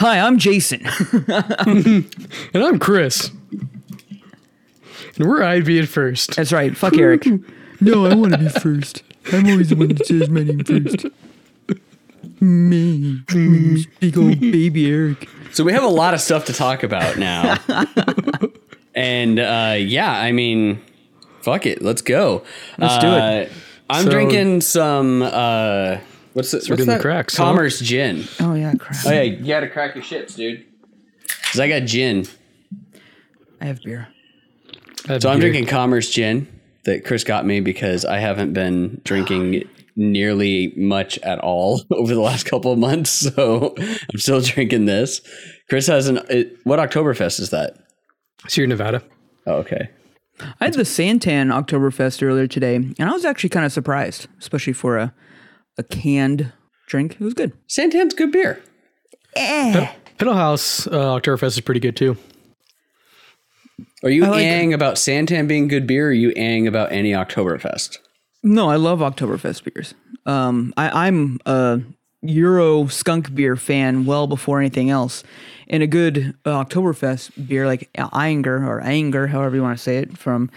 Hi, I'm Jason. And I'm Chris. And we're I'd be at first. That's right. Fuck Eric. No, I want to be first. I'm always the one that says my name first. Me, me, big old baby Eric. So we have a lot of stuff to talk about now. and uh, yeah, I mean, fuck it, let's go. Let's do it. Uh, I'm So- drinking some. Uh, what's, the, what's doing the that? cracks, huh? Commerce gin. Oh yeah, crap. Oh yeah, you gotta crack your shits, dude. Cause I got gin. I have beer. That'd So I'm drinking Commerce gin that Chris got me because I haven't been drinking nearly much at all over the last couple of months. So I'm still drinking this. Chris has an. It, what Oktoberfest is that? Sierra Nevada. Oh, okay. I had the Santan Oktoberfest earlier today, and I was actually kind of surprised, especially for a a canned drink. It was good. Santan's good beer. Pedal Haus uh, Oktoberfest is pretty good too. Are you like- ang about Santan being good beer or are you ang about any Oktoberfest? No, I love Oktoberfest beers. Um, I, I'm a Euro skunk beer fan well before anything else, and a good uh, Oktoberfest beer like Einger or Anger, however you want to say it, from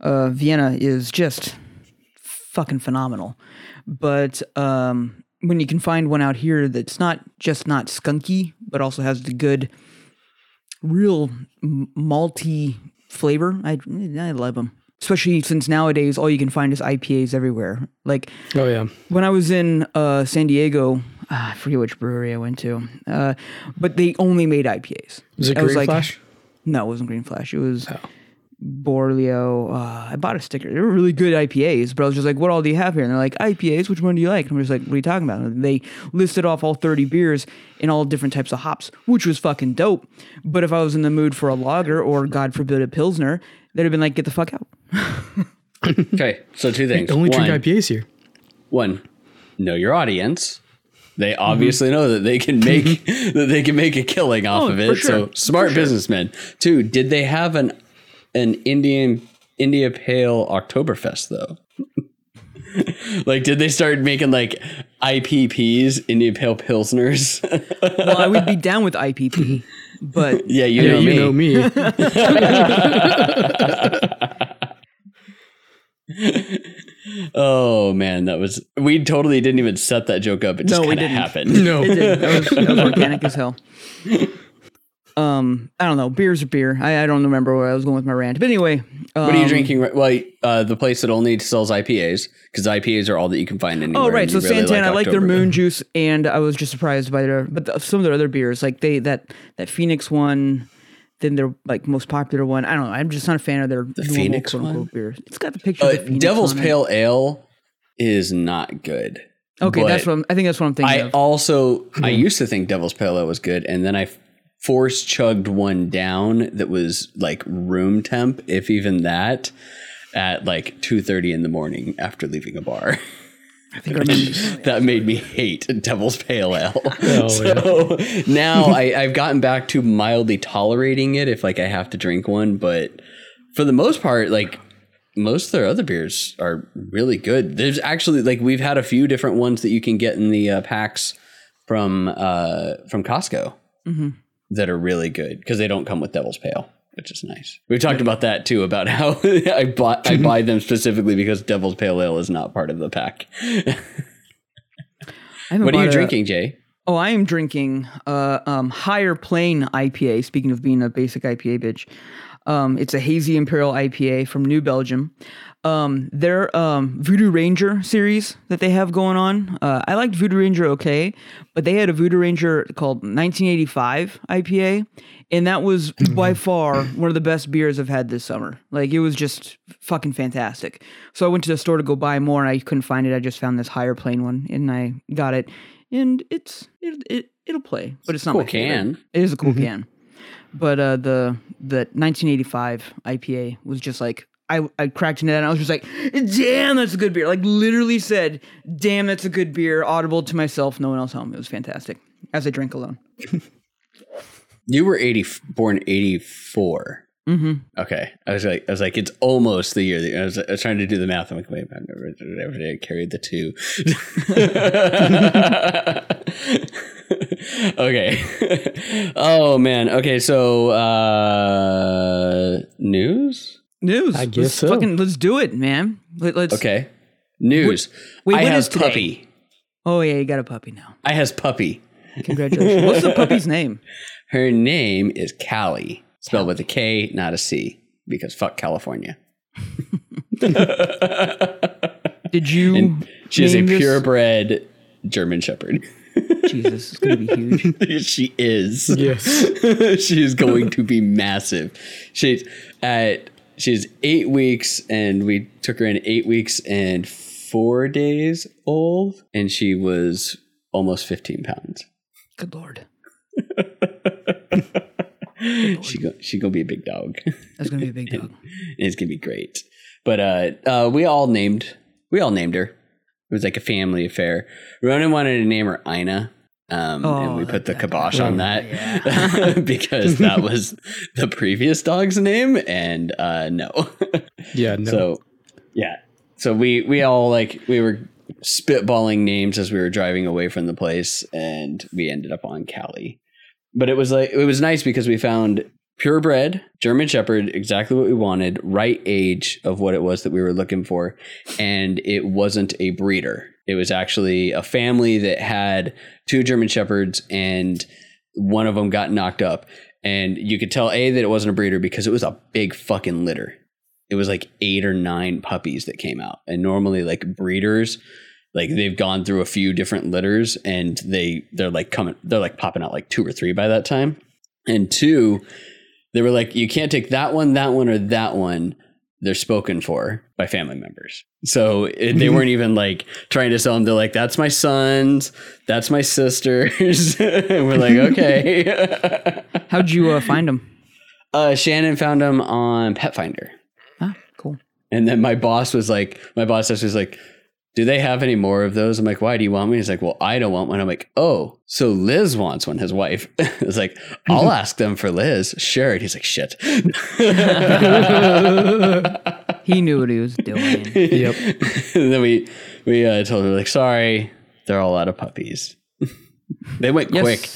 uh, Vienna is just fucking phenomenal. But um, when you can find one out here that's not just not skunky, but also has the good, real malty flavor, I I love them. Especially since nowadays all you can find is IPAs everywhere. Like Oh yeah. when I was in uh, San Diego, ah, I forget which brewery I went to, uh, but they only made IPAs. Was it I Green like- Flash? No, it wasn't Green Flash. It was Oh. Borleo. Uh, I bought a sticker. They were really good IPAs, but I was just like, "What all do you have here?" And they're like, "IPAs. Which one do you like?" And I'm just like, "What are you talking about?" And they listed off all 30 beers in all different types of hops, which was fucking dope. But if I was in the mood for a lager or, God forbid, a pilsner, they'd have been like, "Get the fuck out." Okay, so two things. Only drink one, IPAs here. one, know your audience. They obviously know that they can make that they can make a killing off Oh, of it. sure. So smart businessmen. Two, did they have an an Indian India Pale Oktoberfest though? like, did they start making like IPPs, India Pale Pilsners? Well, I would be down with IPP, but yeah, you Yeah, know you me. know me. Oh man, that was we totally didn't even set that joke up. It just No, kind of didn't. happened. no. It did. That was, that was organic as hell. Um, I don't know. Beer's a beer. I, I don't remember where I was going with my rant. But anyway, um, What are you drinking? right- Well, uh, the place that only sells IPAs because IPAs are all that you can find anywhere. Oh right, so really Santan, I like their moon juice, and I was just surprised by their, but the, some of their other beers, like they that that Phoenix one, then their like most popular one. I don't know. I'm just not a fan of their the Phoenix quote unquote beer. It's got the picture. Uh, of the Phoenix Devil's on it. Pale Ale is not good. Okay, but that's what I'm, I think that's what I'm thinking I of. also I Hmm. used to think Devil's Pale Ale was good, and then I force chugged one down that was like room temp, if even that, at like two thirty in the morning after leaving a bar. I think I remember. that made me hate Devil's Pale Ale. Oh, so now I, I've gotten back to mildly tolerating it if like I have to drink one, but for the most part, like most of their other beers are really good. There's actually like we've had a few different ones that you can get in the uh, packs from uh, from Costco Mm-hmm. That are really good because they don't come with Devil's Pale. Which is nice. We've talked about that too, about how I buy I buy them specifically because Devil's Pale Ale is not part of the pack. What are you bought drinking, Jay? Oh, I am drinking uh, um, Higher Plane IPA. Speaking of being a basic IPA bitch, um, it's a hazy imperial IPA from New Belgium. Um, their um, Voodoo Ranger series that they have going on, uh, I liked Voodoo Ranger okay, but they had a Voodoo Ranger called 1985 IPA, and that was by far one of the best beers I've had this summer. Like it was just fucking fantastic. So I went to the store to go buy more, and I couldn't find it. I just found this Higher Plane one, and I got it and it's it, it it'll play, but it's not Cool my favorite. can. It is a cool can, but uh, the the 1985 IPA was just like I I cracked into that and I was just like, damn, that's a good beer. Like literally said, damn, that's a good beer. Audible to myself, no one else home. It was fantastic as I drank alone. You were eighty born eighty four. Mm-hmm. Okay, I was like, I was like, it's almost the year. That, I, was, I was trying to do the math. I'm like, wait, I've never, never did I carried the two. okay. oh man. Okay, so uh news? News. I guess let's so. Fucking, let's do it, man. Let, us Okay. News. wait, I what has is today? puppy. Oh yeah, you got a puppy now. I has puppy. Congratulations. What's the puppy's name? Her name is Callie, spelled with a K, not a C, because fuck California. Did you? She is a this- purebred German Shepherd. Jesus, it's gonna be huge. she is. Yes. she is going to be massive. She's at she's eight weeks, and we took her in eight weeks and four days old, and she was almost fifteen pounds. Good lord, She go, she gonna be a big dog. that's gonna be a big dog. it's gonna be great. But uh, uh, we all named we all named her. It was like a family affair. Ronan wanted to name her Ina. Um, and Oh, we put the that- kibosh on that because that was the previous dog's name, and uh, no. Yeah. No. So yeah. So we we all like we were spitballing names as we were driving away from the place and we ended up on Cali. But it was like it was nice because we found purebred German shepherd exactly what we wanted, right age of what it was that we were looking for and it wasn't a breeder. It was actually a family that had two German shepherds and one of them got knocked up. And you could tell a that it wasn't a breeder because it was a big fucking litter. It was like eight or nine puppies that came out. And normally like breeders like they've gone through a few different litters and they they're like coming they're like popping out like two or three by that time. And two they were like you can't take that one that one or that one they're spoken for by family members. So it, they weren't even like trying to sell them. They're like that's my son's. That's my sister's. And we're like okay. How'd you uh, find them? uh, shannon found them on pet finder Ah, cool. and then my boss was like, my boss actually was like, do they have any more of those? I'm like, why do you want one? He's like, well, I don't want one. I'm like, oh, so Liz wants one, his wife. it's like, I'll ask them for Liz. Sure. And he's like, shit. he knew what he was doing. Yep. and then we, we uh, told him, like, sorry, they're all out of puppies. they went yes, quick.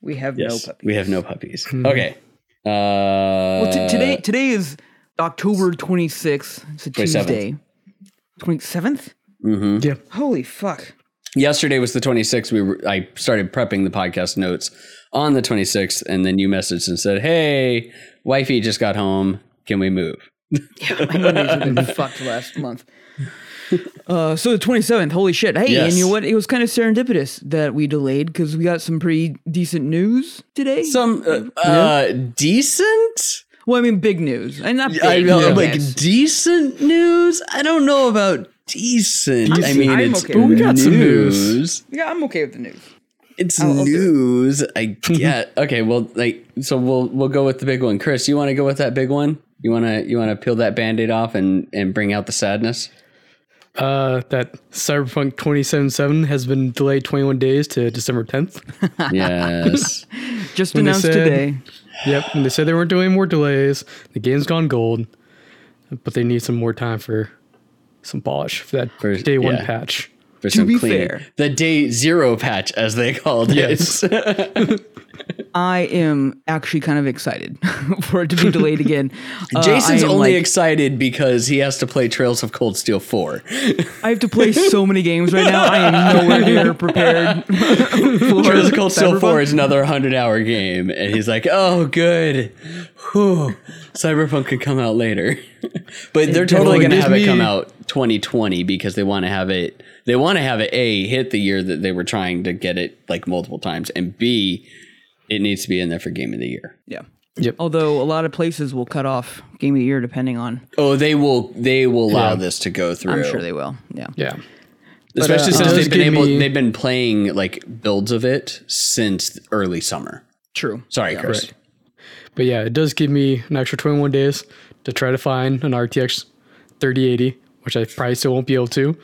We have yes, no puppies. We have no puppies. Mm-hmm. Okay. Uh, well, t- today, today is October 26th. It's a 27th. Tuesday. 27th? Mm-hmm. Yeah. Holy fuck. Yesterday was the 26th. We were, I started prepping the podcast notes on the 26th, and then you messaged and said, "Hey, wifey just got home. Can we move?" yeah, my Mondays have been fucked last month. Uh, so the 27th, holy shit. Hey, yes. and you know what? It was kind of serendipitous that we delayed because we got some pretty decent news today. Some uh, uh yeah. uh, decent? Well, I mean, big news. And not big, I like decent news. I don't know about decent i I'm- mean I'm it's okay with. We got some news. news yeah, I'm okay with the news. it's I'll- I'll do it. news i get okay well like so we'll we'll go with the big one chris you want to go with that big one you want to you want to peel that band-aid off and and bring out the sadness Uh, that Cyberpunk 2077 has been delayed 21 days to December 10th. yes Just When announced said- today. Yep. And they said they weren't doing more delays. The game's gone gold, but they need some more time for some polish for that For- day one yeah. patch. for To some be clean, fair. the day zero patch, as they called Yes. it. I am actually kind of excited for it to be delayed again. Uh, Jason's only like- excited because he has to play Trails of Cold Steel 4. I have to play so many games right now. I am nowhere near prepared. for Trails of Cold Steel 4 is another 100 hour game. And he's like, oh, good. Whew. Cyberpunk could come out later. but they're totally going to have it come out 2020 because they want to have it. They want to have it A, hit the year that they were trying to get it like multiple times, and B, it needs to be in there for Game of the Year. Yeah. Yep. Although a lot of places will cut off game of the year depending on. Oh, they will. They will allow Yeah. this to go through. I'm sure they will. Yeah. Yeah. especially uh, since they've been able. me- They've been playing like builds of it since early summer. True. Sorry, Chris. Right. But yeah, it does give me an extra 21 days to try to find an RTX 3080, which I probably still won't be able to.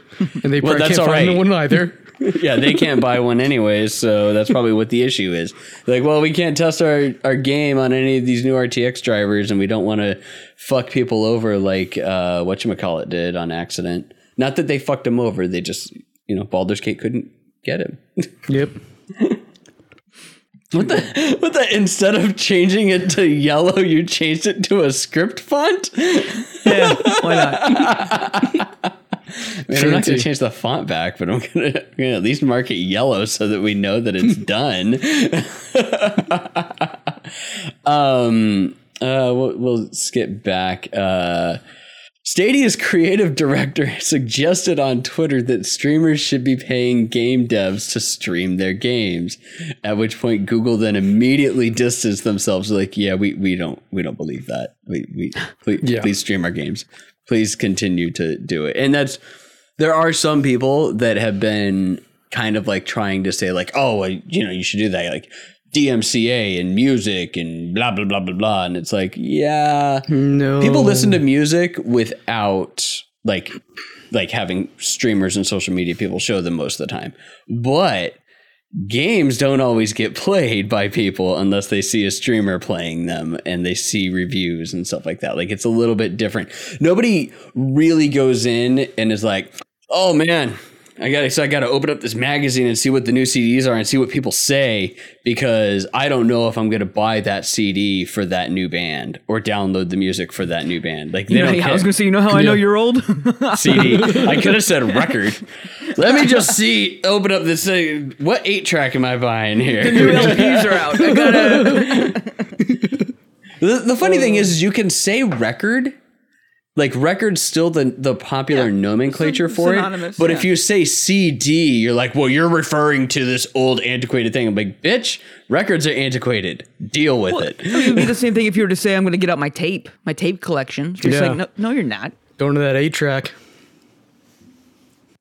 And they probably that's can't all find right. one either. yeah, they can't buy one anyways, so that's probably what the issue is. Like, well, we can't test our, our game on any of these new RTX drivers, and we don't want to fuck people over like uh, whatchamacallit did on accident. Not that they fucked him over, they just, you know, Baldur's Gate couldn't get him. Yep. What the? What the? Instead of changing it to yellow, you changed it to a script font. Yeah, why not? Mean, I'm not going to change the font back, but I'm going to at least mark it yellow so that we know that it's done. um, uh, we'll, we'll skip back. Uh, Stadia's creative director suggested on Twitter that streamers should be paying game devs to stream their games. At which point, Google then immediately distanced themselves, like, "Yeah, we, we don't we don't believe that. We we please, Yeah. please stream our games. Please continue to do it." And that's there are some people that have been kind of like trying to say like, "Oh, well, you know, you should do that." Like. DMCA and music and blah blah blah blah blah and it's like yeah No. people listen to music without like like having streamers and social media people show them most of the time but games don't always get played by people unless they see a streamer playing them and they see reviews and stuff like that. Like it's a little bit different. Nobody really goes in and is like oh man I got to so I got to open up this magazine and see what the new CDs are and see what people say because I don't know if I'm going to buy that CD for that new band or download the music for that new band. Like they You know, I was gonna say, you know how I know you're old? CD. I could have said record. Let me just see. Open up this. Uh, what eight track am I buying here? The New LPs are out. I gotta. The, the funny thing is, is you can say record. Like record's still the the popular nomenclature Syn- for it, but yeah. if you say CD, you're like, well, you're referring to this old antiquated thing. I'm like, bitch, records are antiquated. Deal with it. I mean, it'd be the same thing if you were to say, "I'm going to get out my tape, my tape collection." So you're Yeah. saying, no, no, you're not. Going to that eight track.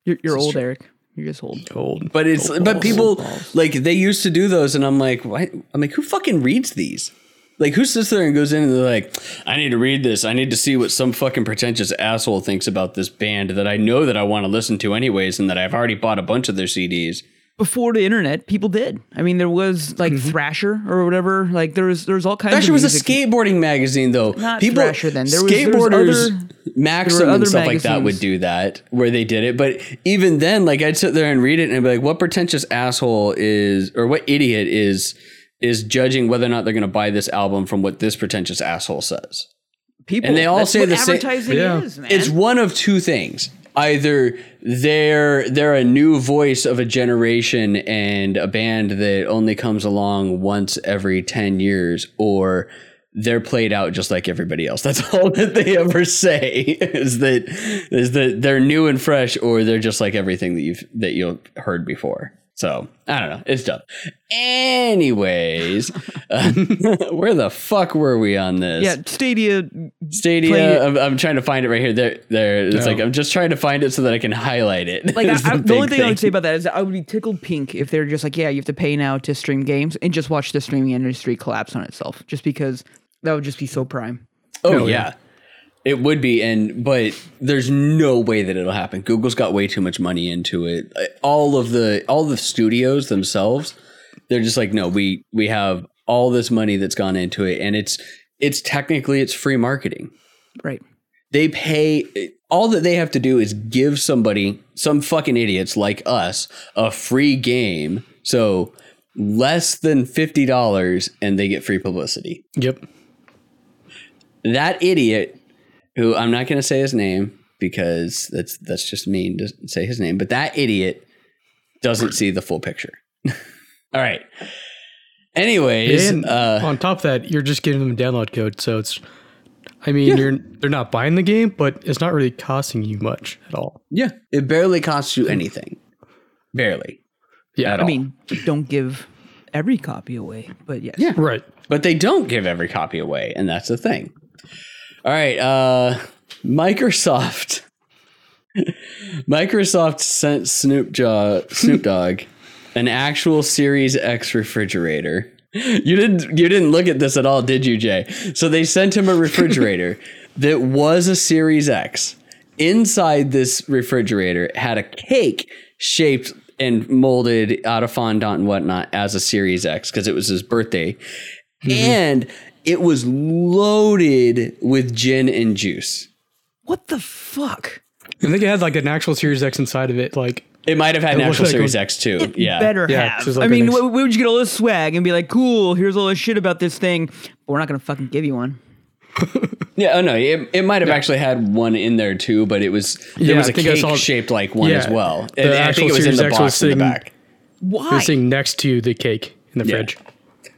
You're, you're old, Eric. You're just old. Old. But it's but people like they used to do those, and I'm like, why? I'm like, who fucking reads these? Like, who sits there and goes in and they're like, I need to read this. I need to see what some fucking pretentious asshole thinks about this band that I know that I want to listen to anyways, and that I've already bought a bunch of their CDs. Before the internet, people did. I mean, there was like mm-hmm. Thrasher or whatever. Like there was, there was all kinds. Of. Thrasher of was a skateboarding magazine, though. Not People, Thrasher then. There was- there was skateboarders, other- Maxim there were and other stuff like that would do that, where they did it. But even then, like I'd sit there and read it and be like, "What pretentious asshole is, or what idiot is, is judging whether or not they're going to buy this album from what this pretentious asshole says?" People, and they all say what the same- advertising Yeah. is, man. It's one of two things. Either they're they're a new voice of a generation and a band that only comes along once every 10 years or they're played out just like everybody else. That's all that they ever say is that is that they're new and fresh or they're just like everything that you've that you've heard before. So I don't know. It's dumb. Anyways, uh, where the fuck were we on this? yeah, Stadia. Stadia. I'm, I'm trying to find it right here. There, there. It's Oh. like I'm just trying to find it so that I can highlight it. Like is I, I, the, only big thing, I would say about that is that I would be tickled pink if they're just like, yeah, you have to pay now to stream games and just watch the streaming industry collapse on itself, just because that would just be so prime. Oh Hell yeah. yeah. It would be, and but there's no way that it'll happen. Google's got way too much money into it. All of the all the studios themselves, they're just like, no, we we have all this money that's gone into it, and it's it's technically it's free marketing. Right. they pay all that they have to do is give somebody some fucking idiots like us a free game so less than $50 and they get free publicity Yep. that idiot who i'm not going to say his name because that's that's just mean to say his name but that idiot doesn't see the full picture all right anyways And uh on top of that, you're just giving them a download code, so it's. I mean, you're they're not buying the game, but it's not really costing you much at all. yeah it barely costs you anything barely Yeah, At I all. mean, don't give every copy away, but yes. Yeah. right. but they don't give every copy away, and that's the thing. All right, uh, Microsoft. Microsoft sent Snoop Dogg, Snoop Dogg an actual Series X refrigerator. You didn't you didn't look at this at all, did you, Jay? So they sent him a refrigerator that was a Series X. Inside this refrigerator had a cake shaped and molded out of fondant and whatnot as a Series X because it was his birthday. And it was loaded with gin and juice. What the fuck? I think it had like an actual Series X inside of it, like It might have had an actual like Series a- X too. Yeah. Better Yeah, have. 'cause it's like I a mean, nice- why why would you get all this swag and be like, "Cool, here's all this shit about this thing," but we're not gonna fucking give you one. Yeah, oh no, it, it might have actually had one in there too, but it was there Yeah, was I a think I cake saw- shaped like one Yeah, as well. the And I actual think it was in Series the X was box in the sitting- back. Why? They're sitting next to the cake in the Yeah. fridge.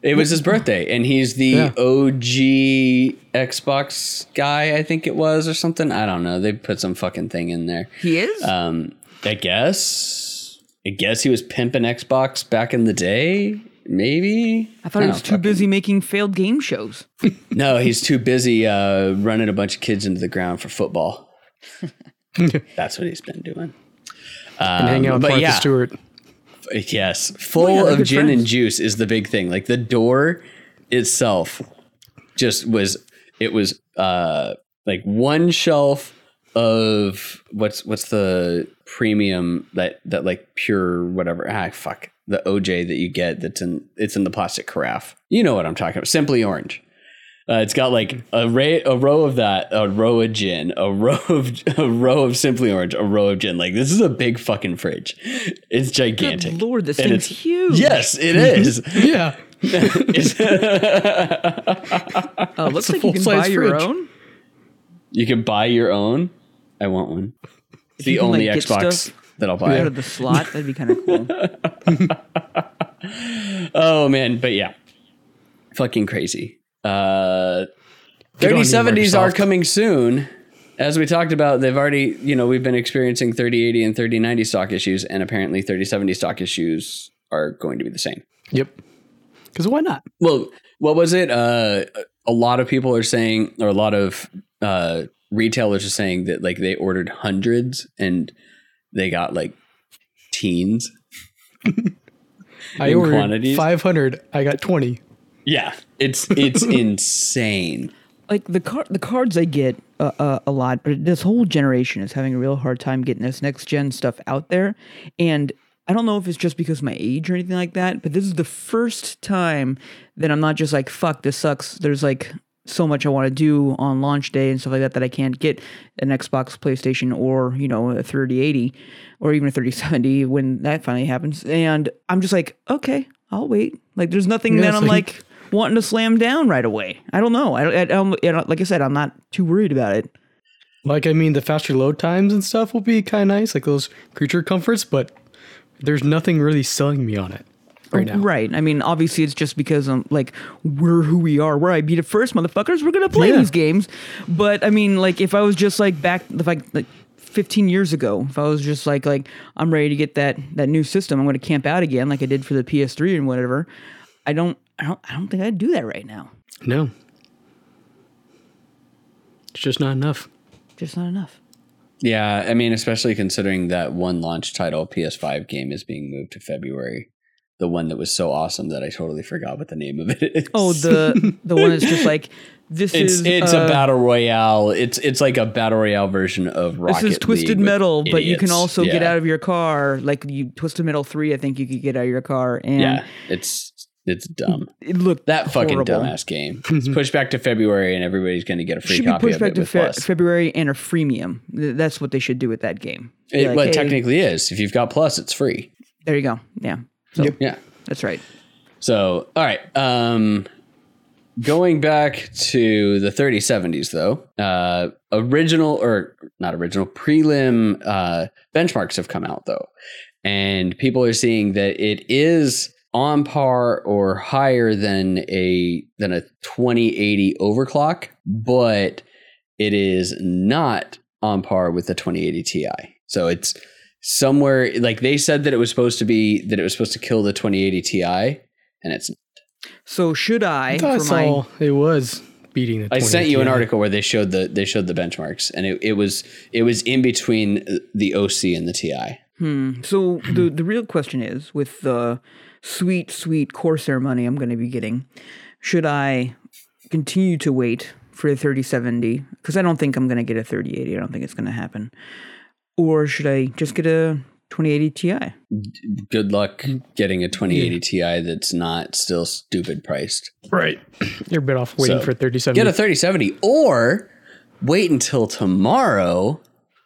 It was his birthday, and he's the Yeah. OG Xbox guy, I think it was, or something. I don't know. They put some fucking thing in there. he is. Um, I guess. I guess he was pimping Xbox back in the day. Maybe. I thought he was too fucking- busy making failed game shows. No, he's too busy uh, running a bunch of kids into the ground for football. That's what he's been doing. and hang out with Martha yeah. Stewart. Yes, full yeah, of good gin and juice is the big thing. Like the door itself just was it was uh like one shelf of what's what's the premium that that like pure whatever ah fuck the OJ that you get that's in it's in the plastic carafe. You know what I'm talking about. Simply orange. Uh, it's got like a, ray, a row of that, a row of gin, a row of a row of simply orange, a row of gin. Like this is a big fucking fridge. It's gigantic. Good lord, this And thing's it's- huge. Yes, it is. Yeah. It's- Uh, looks like you can full-size buy your fridge. own. you can buy your own. I want one. It's the only like, Xbox that I'll buy. Out buy. of the slot, that'd be kind of cool. Oh man, but yeah, fucking crazy. Uh, Good on 3070s are coming soon. As we talked about, they've already, you know, we've been experiencing 3080 and 3090 stock issues, and apparently 3070 stock issues are going to be the same. Yep. Because why not? Well, what was it? Uh, a lot of people are saying, or a lot of uh, retailers are saying that like they ordered hundreds and they got like teens. I ordered quantities? 500. I got 20. Yeah, it's it's insane. like the car the cards I get uh, uh, a lot, but this whole generation is having a real hard time getting this next gen stuff out there, and I don't know if it's just because of my age or anything like that, but this is the first time that I'm not just like fuck this sucks. There's like so much I want to do on launch day and stuff like that that I can't get an Xbox, PlayStation, or you know a 3080 or even a 3070 when that finally happens, and I'm just like okay, I'll wait. Like there's nothing Yeah, that I'm like- like wanting to slam down right away. I don't know. I, I, I don't- like I said, I'm not too worried about it. Like, I mean, the faster load times and stuff will be kind of nice, like those creature comforts, but there's nothing really selling me on it right now. Right. I mean, obviously, it's just because um, like we're who we are. We're I beat it first, motherfuckers. We're gonna play Yeah. these games. But I mean, like if I was just like back, I like 15 years ago, if I was just like like I'm ready to get that that new system, I'm gonna camp out again, like I did for the PS3 and whatever. I don't. I don't. I don't think I'd do that right now. No. It's just not enough. Just not enough. Yeah, I mean, especially considering that one launch title PS5 game is being moved to February. The one that was so awesome that I totally forgot what the name of it is. Oh, the the one that's just like this it's is it's uh, a battle royale. It's it's like a battle royale version of Rocket This is Twisted League Metal, but you can idiots. also get out of your car. Like you Twisted Metal three, I think you could get out of your car, and Yeah, it's it's dumb. it looked That fucking horrible. dumbass game. It's pushed back to February, and everybody's going to get a free Should be copy pushed of back it to fe- Plus. February and a freemium. That's what they should do with that game. Be It, like, well, hey, technically is. If you've got Plus, it's free. there you go. Yeah, so Yeah. that's right. So, all right. Um, going back to the 3070s, though, uh, original or not original prelim uh, benchmarks have come out, though, and people are seeing that it is on par or higher than a than a 2080 overclock, but it is not on par with the 2080 Ti. So it's somewhere like they said that it was supposed to be that it was supposed to kill the 2080 Ti, and it's. Not. So should I, I thought for my it was beating the I sent you an article where they showed the they showed the benchmarks, and it, it was it was in between the OC and the Ti. Hmm. So the the real question is, with the sweet sweet Corsair money I'm going to be getting, should I continue to wait for a 3070? Because I don't think I'm going to get a 3080. I don't think it's going to happen. Or should I just get a 2080 Ti? Good luck getting a 2080 Ti that's not still stupid priced. Right. You're a bit off waiting So, for 37. Get a 3070 or wait until tomorrow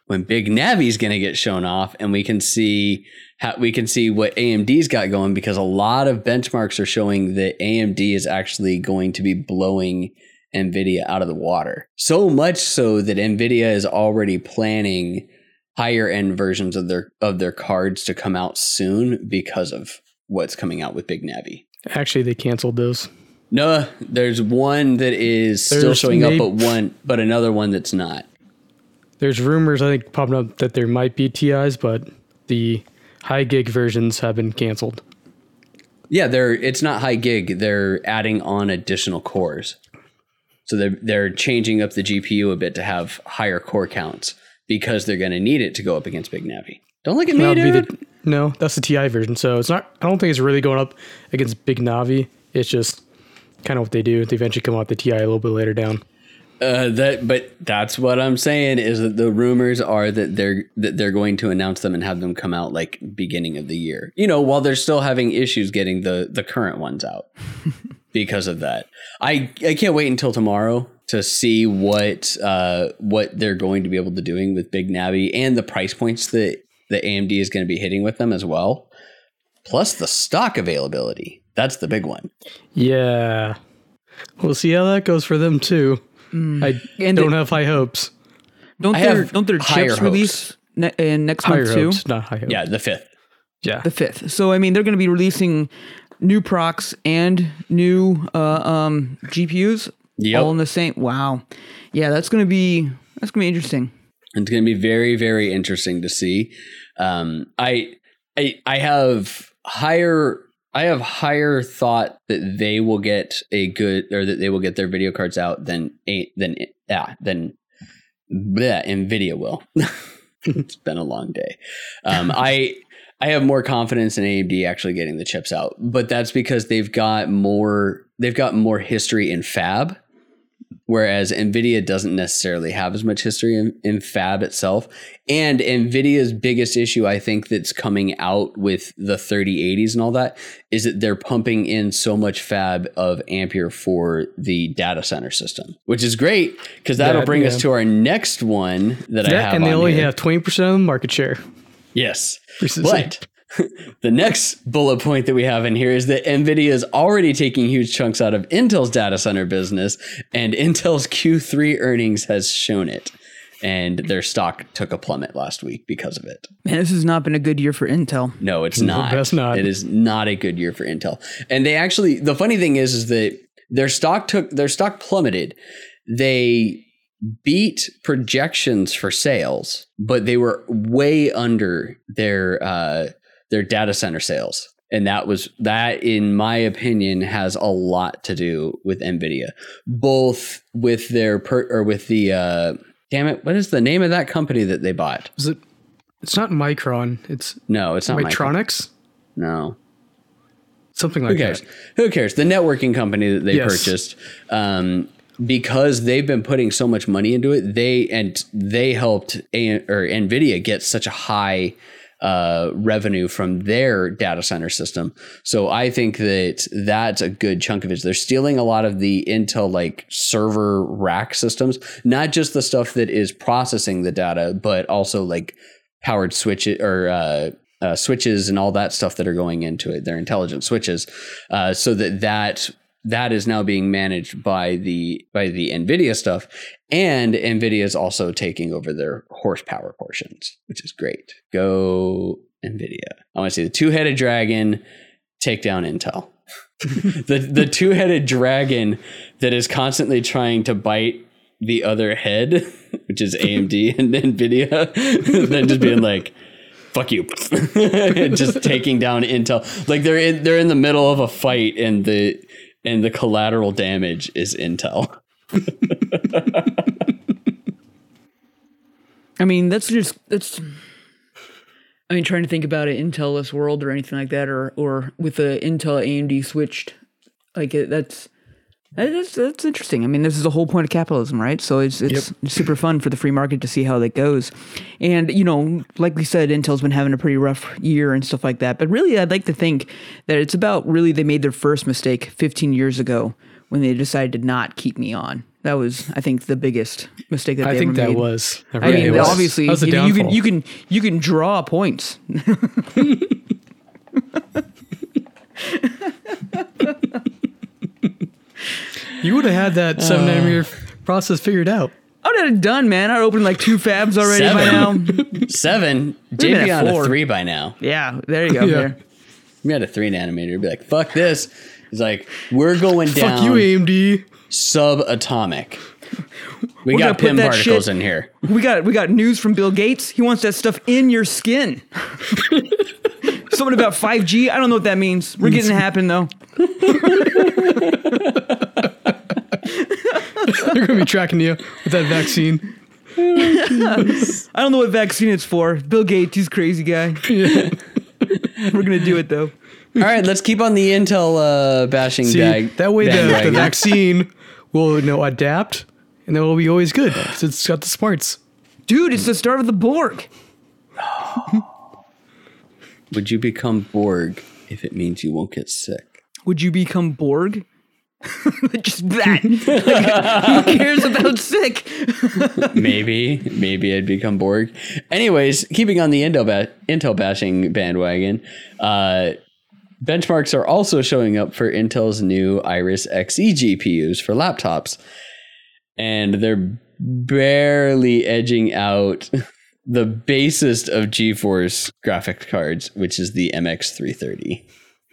when Big Navi's going to get shown off, and we can see how we can see what AMD's got going because a lot of benchmarks are showing that AMD is actually going to be blowing Nvidia out of the water. So much so that Nvidia is already planning higher end versions of their of their cards to come out soon because of what's coming out with Big Navi. Actually, they canceled those. No, there's one that is still There's showing up, but one, but another one that's not. There's rumors I think popping up that there might be TIs, but the high gig versions have been canceled. Yeah, they're it's not high gig. They're adding on additional cores, so they're they're changing up the GPU a bit to have higher core counts because they're going to need it to go up against Big Navi. Don't look at me, dude. the, no, that's the TI version. So it's not. I don't think it's really going up against Big Navi. It's just kind of what they do. They eventually come out the TI a little bit later down. Uh, that, but that's what I'm saying is that the rumors are that they're that they're going to announce them and have them come out like beginning of the year. You know, while they're still having issues getting the the current ones out because of that. I I can't wait until tomorrow to see what uh what they're going to be able to doing with Big Navi and the price points that the AMD is going to be hitting with them as well. Plus the stock availability. That's the big one. Yeah, we'll see how that goes for them too. I And don't the- have high hopes. Don't I their don't their chips hopes. release ne- in next Higher month too? hopes, not high hopes. Yeah, the fifth. yeah. The fifth. So I mean, they're going to be releasing new procs and new uh, um, GPUs Yep. all in the same. Wow. Yeah, that's going to be that's going to be interesting. It's going to be very, very interesting to see. Um, I, I, I have higher, I have higher thought that they will get a good, or that they will get their video cards out than a than yeah than bleh, Nvidia will. it's been a long day. Um, I. I have more confidence in AMD actually getting the chips out, but that's because they've got more they've got more history in fab whereas nvidia doesn't necessarily have as much history in, in fab itself and nvidia's biggest issue i think that's coming out with the 3080s and all that is that they're pumping in so much fab of ampere for the data center system which is great because that'll That- bring us to our next one that i That- have and they on only here. have twenty percent of the market share. yes but the next bullet point that we have in here is that NVIDIA is already taking huge chunks out of Intel's data center business, and Intel's Q3 earnings has shown it. And their stock took a plummet last week because of it. Man, this has not been a good year for Intel. No, it's not. that's not. It is not a good year for Intel. And they actually, the funny thing is, is that their stock took their stock plummeted. They beat projections for sales, but they were way under their uh, their data center sales. And that was that, in my opinion, has a lot to do with Nvidia, both with their per, or with the uh, damn it, what is the name of that company that they bought? Is it? It's not Micron. It's No, it's not Micron. Micronics. No, Something like Who cares? that. Who cares? The networking company that they Yes. purchased, um, because they've been putting so much money into it, they and they helped A- or Nvidia get such a high uh, revenue from their data center system. So I think that that's a good chunk of it. They're stealing a lot of the Intel like server rack systems, not just the stuff that is processing the data, but also like powered switches or uh, uh, switches and all that stuff that are going into it. They're intelligent switches, uh, so that that that is now being managed by the by the Nvidia stuff, and Nvidia is also taking over their horsepower portions, which is great. Go Nvidia! I want to see the two headed dragon take down Intel. the the two headed dragon that is constantly trying to bite the other head, which is AMD and Nvidia, then just being like, "Fuck you," just taking down Intel. Like they're in, they're in the middle of a fight, and the and the collateral damage is Intel. I mean, that's just that's. I mean, trying to think about it, Intelless world or anything like that, or or with the Intel AMD switched, like it, that's that's that's interesting. I mean, this is the whole point of capitalism, right? So it's it's super fun for the free market to see how that goes, and you know, like we said, Intel's been having a pretty rough year and stuff like that. But really, I'd like to think that it's about really they made their first mistake 15 years ago when they decided to not keep me on. That was, I think, the biggest mistake that I they think ever that made. was. I mean, it was- obviously, that was you, know, you can you can you can draw points. You would have had that uh, seven nanometer process figured out. I would have it done, man. I opened like two fabs already by Seven. now. Seven. been JP at on four. a three by now. Yeah, there you go. Yeah. There. We had a three nanometer. Be like, fuck this. He's like, we're going down Fuck you, AMD. subatomic. We We're gonna got put pin that particles shit- in here. We got we got news from Bill Gates. He wants that stuff in your skin. Something about 5G. I don't know what that means. We're getting it happen though. They're gonna be tracking you with that vaccine. I don't know what vaccine it's for. Bill Gates, he's a crazy guy. Yeah. We're gonna do it though. All right, let's keep on the Intel uh, bashing See, bag. that way the, the vaccine will you know adapt, and it will be always good because it's got the smarts. Dude, it's the start of the Borg. Would you become Borg if it means you won't get sick? Would you become Borg? Just that. Who cares about sick? maybe, maybe I'd become Borg. Anyways, keeping on the Intel ba- Intel bashing bandwagon, uh, benchmarks are also showing up for Intel's new Iris Xe GPUs for laptops, and they're barely edging out the basest of GeForce graphics cards, which is the MX330.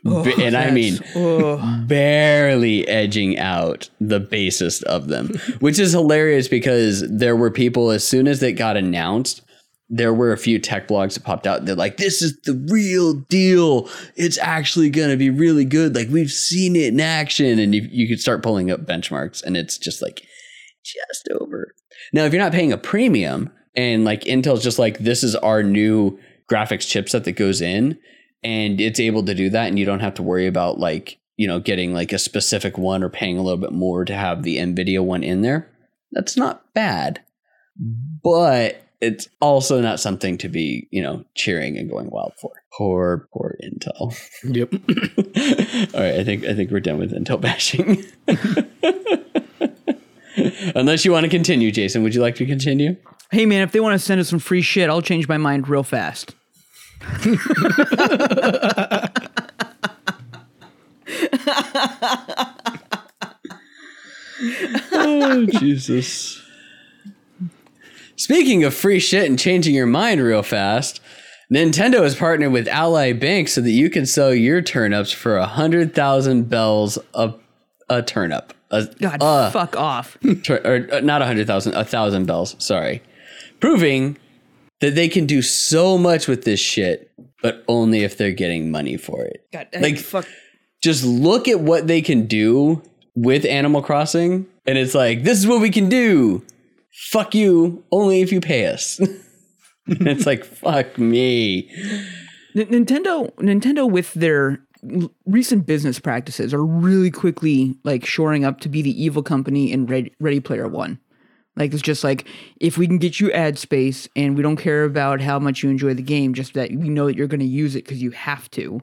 Ba- oh, and I mean, Oh, barely edging out the basest of them, which is hilarious because there were people as soon as it got announced, there were a few tech blogs that popped out. They're like, "This is the real deal. It's actually gonna be really good. Like we've seen it in action." And you, you could start pulling up benchmarks, and it's just like just over. Now, if you're not paying a premium, and like Intel's just like, "This is our new graphics chipset that goes in." And it's able to do that and you don't have to worry about like you know getting like a specific one or paying a little bit more to have the nvidia one in there. That's not bad but it's also not something to be you know cheering and going wild for. Poor poor intel. Yep. all right i think i think we're done with intel bashing. Unless you want to continue jason would you like to continue? Hey man, if they want to send us some free shit, I'll change my mind real fast. Oh jesus Speaking of free shit and changing your mind real fast, Nintendo has partnered with Ally Bank so that you can sell your turnips for a hundred thousand bells a a turnip. A, God, a fuck off. tur- or uh, not a hundred thousand, a thousand bells. Sorry, proving that they can do so much with this shit, but only if they're getting money for it. God, Like- fuck. Just look at what they can do with Animal Crossing, and it's like this is what we can do. Fuck you, only if you pay us. it's like fuck me. Nintendo, Nintendo, with their recent business practices, are really quickly like shoring up to be the evil company in Ready Player One. Like it's just like if we can get you ad space and we don't care about how much you enjoy the game, just that we know that you're going to use it because you have to.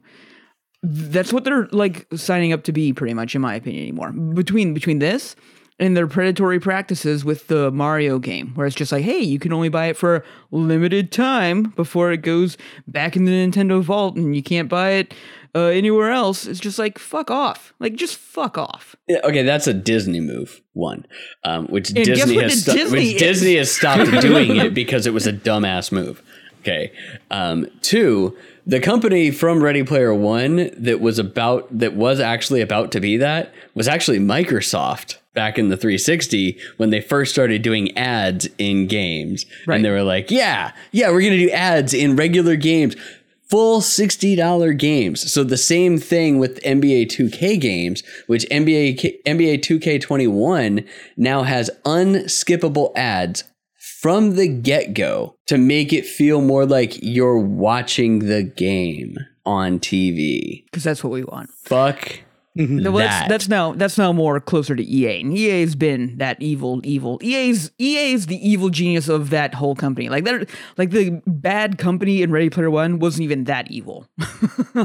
That's what they're like signing up to be, pretty much, in my opinion, anymore. Between between this and their predatory practices with the Mario game, where it's just like, hey, you can only buy it for a limited time before it goes back in the Nintendo vault, and you can't buy it uh, anywhere else. It's just like fuck off, like just fuck off. Yeah, okay, that's a Disney move. One, um, which Disney has sto- Disney which? Disney has stopped doing it because it was a dumbass move. Okay. Um, two, the company from Ready Player One that was about that was actually about to be that was actually Microsoft back in the 360 when they first started doing ads in games, Right. and they were like, "Yeah, yeah, we're gonna do ads in regular games." full $60 games. So the same thing with NBA 2K games, which NBA NBA 2K21 now has unskippable ads from the get-go to make it feel more like you're watching the game on TV. Because that's what we want. Fuck No, well, that's that's now that's now more closer to EA, and EA's been that evil, evil. EA's EA's the evil genius of that whole company. Like that, like the bad company in Ready Player One wasn't even that evil.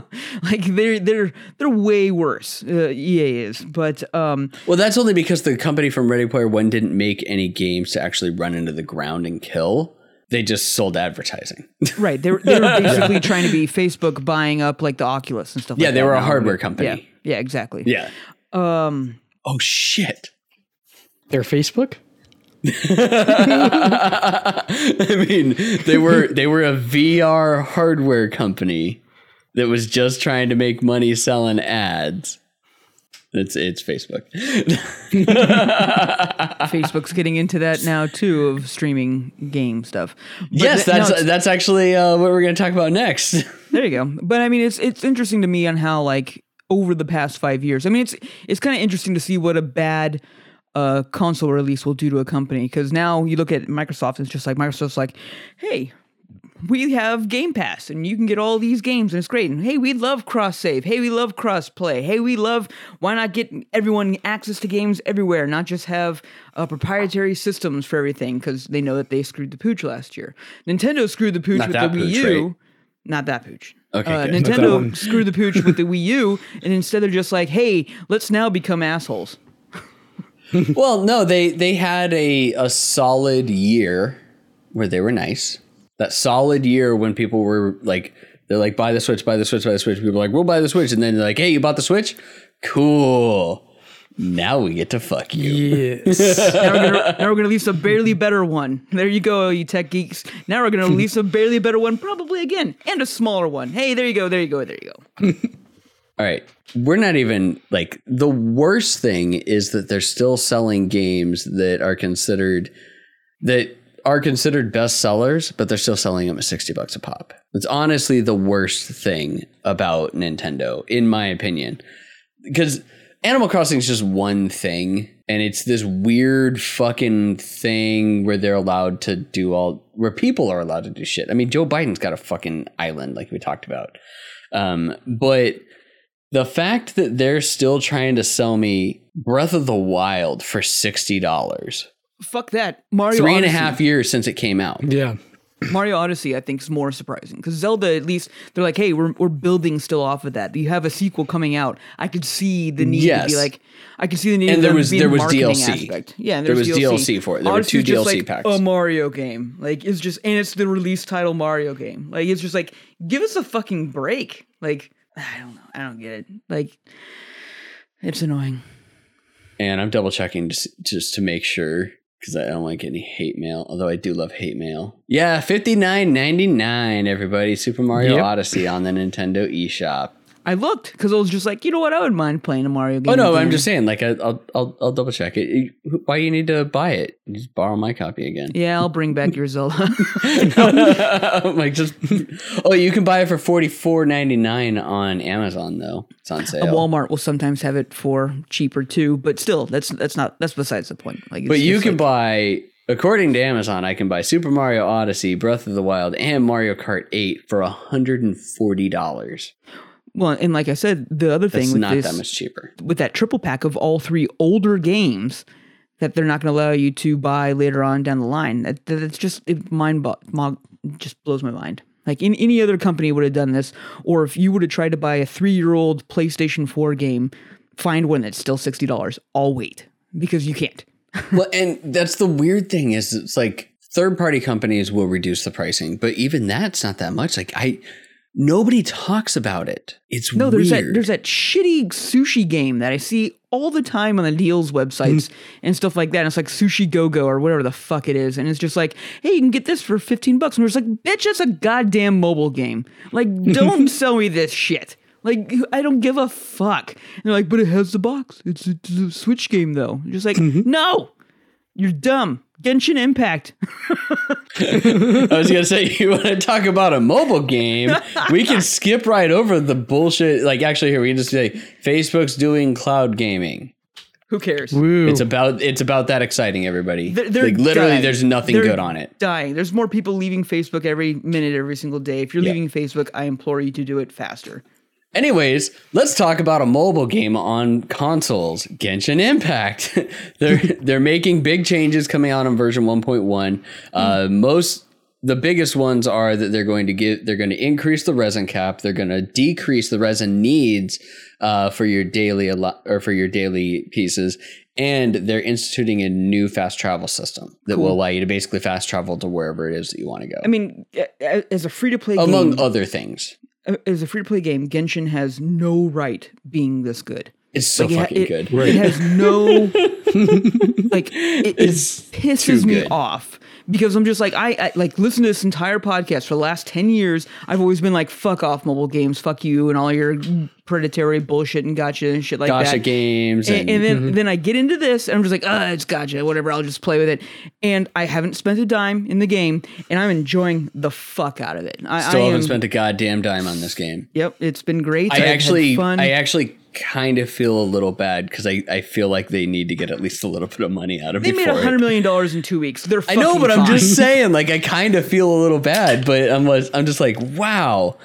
like they're they're they're way worse. Uh, EA is, but um, Well, that's only because the company from Ready Player One didn't make any games to actually run into the ground and kill. They just sold advertising. right, they were they were basically trying to be Facebook buying up like the Oculus and stuff. yeah, like they that were a hardware company. yeah, exactly. Yeah. Um, Oh shit. Their Facebook? I mean, they were they were a VR hardware company that was just trying to make money selling ads. It's it's Facebook. Facebook's getting into that now too of streaming game stuff. But yes, th- no, that's it's- that's actually uh, what we're going to talk about next. There you go. But I mean, it's it's interesting to me on how like over the past five years. I mean, it's it's kind of interesting to see what a bad uh, console release will do to a company because now you look at Microsoft. and It's just like Microsoft's like, hey. We have Game Pass, and you can get all these games, and it's great. And hey, we love cross save. Hey, we love cross play. Hey, we love. Why not get everyone access to games everywhere, not just have uh, proprietary systems for everything? Because they know that they screwed the pooch last year. Nintendo screwed the pooch Not with the Wii pooch, U. right? Not that pooch. Okay, Uh, good. Not that Nintendo one. screwed the pooch with the Wii U, and instead they're just like, "Hey, let's now become assholes." well, no, they they had a a solid year where they were nice. That solid year when people were like, they're like, buy the Switch, buy the Switch, buy the Switch. People are like, we'll buy the Switch, and then they're like, hey, you bought the Switch? Cool. Now we get to fuck you. Yes. Now we're, gonna, now we're gonna release a barely better one. There you go, you tech geeks. Now we're gonna release a barely better one, probably again, and a smaller one. Hey, there you go, there you go, there you go. All right. We're not even like the worst thing is that they're still selling games that are considered that are considered best sellers, but they're still selling them at 60 bucks a pop. It's honestly the worst thing about Nintendo, in my opinion. Because Animal Crossing is just one thing, and it's this weird fucking thing where they're allowed to do all where people are allowed to do shit. I mean, Joe Biden's got a fucking island, like we talked about. Um, but the fact that they're still trying to sell me Breath of the Wild for sixty dollars, Fuck that. Mario three and a half years since it came out. yeah. Mario Odyssey, I think, is more surprising because Zelda, at least, they're like, hey, we're, we're building still off of that. You have a sequel coming out. I could see the need to be like, I could see the need. And there was- there was DLC. Aspect. Yeah, There there's was DLC for it. There were two DLC like packs. A Mario game, like it's just, and it's the release title Mario game. Like it's just like, give us a fucking break. Like I don't know, I don't get it. Like it's annoying. And I'm double checking just just to make sure because I don't like any hate mail. Although I do love hate mail. Yeah, fifty nine ninety nine. Everybody, Super Mario Yep. Odyssey on the Nintendo eShop. I looked because I was just like, you know what, I would mind playing a Mario game. Oh no, I'm just saying. Like I, I'll I'll I'll double check it. Why you need to buy it? You Just borrow my copy again. Yeah, I'll bring back your Zelda. like just oh, you can buy it for forty four ninety nine on Amazon though. It's on A sale. Walmart will sometimes have it for cheaper too, but still, that's that's not that's besides the point. Like, it's But you can like- buy, according to Amazon, I can buy Super Mario Odyssey, Breath of the Wild, and Mario Kart 8 for $140. Well, and like I said, the other thing That's with not this that much cheaper. with that triple pack of all three older games that they're not going to allow you to buy later on down the line. That that's just it mind bo- just blows my mind. Like in, any other company would have done this, or if you would have tried to buy a three-year-old PlayStation 4 game, find one that's still sixty dollars. I'll wait because you can't. well, and that's the weird thing is it's like third party companies will reduce the pricing, but even that's not that much. Like I, nobody talks about it. It's No, there's weird. that there's that shitty sushi game that I see all the time on the deals websites mm. and stuff like that. And it's like Sushi Go Go or whatever the fuck it is, and it's just like, hey, you can get this for fifteen bucks. And we're just like, bitch, that's a goddamn mobile game. Like, don't sell me this shit. Like, I don't give a fuck. And they're like, but it has the box. It's, it's a Switch game though. You're just like, mm-hmm. no, you're dumb. Genshin Impact. I was gonna say you want to talk about a mobile game, we can skip right over the bullshit. Like actually, here we can just say Facebook's doing cloud gaming. Who cares? Woo. It's about it's about that exciting, everybody. They're- they're like literally, dying. there's nothing They're good on it. Dying. There's more people leaving Facebook every minute, every single day. If you're Yeah. leaving Facebook, I implore you to do it faster. Anyways, let's talk about a mobile game on consoles, Genshin Impact. they're they're making big changes coming out on version 1.1. Uh, most the biggest ones are that they're going to give they're going to increase the resin cap, they're going to decrease the resin needs uh, for your daily or for your daily pieces, and they're instituting a new fast travel system that will allow you to basically fast travel to wherever it is that you want to go. I mean, as a free to play among game, other things. Uh, as a free to play game, Genshin has no right being this good. It's so Like, fucking it, good. It has no like it, it pisses me off because I'm just like I, I like listen to this entire podcast for the last ten years. I've always been like, "Fuck off, mobile games, fuck you, and all your predatory bullshit and gotcha and shit like Gotcha that." games and, And, and then Mm-hmm. then I get into this and I'm just like, ah, it's gotcha, whatever. I'll just play with it. And I haven't spent a dime in the game, and I'm enjoying the fuck out of it. I, still I haven't am, spent a goddamn dime on this game. Yep, it's been great. I I've actually, fun. I actually kind of feel a little bad because I, I feel like they need to get at least a little bit of money out of it. they me made hundred million dollars in two weeks. They're I know, but I'm just saying, like, I kind of feel a little bad, but I'm, I'm just like, wow,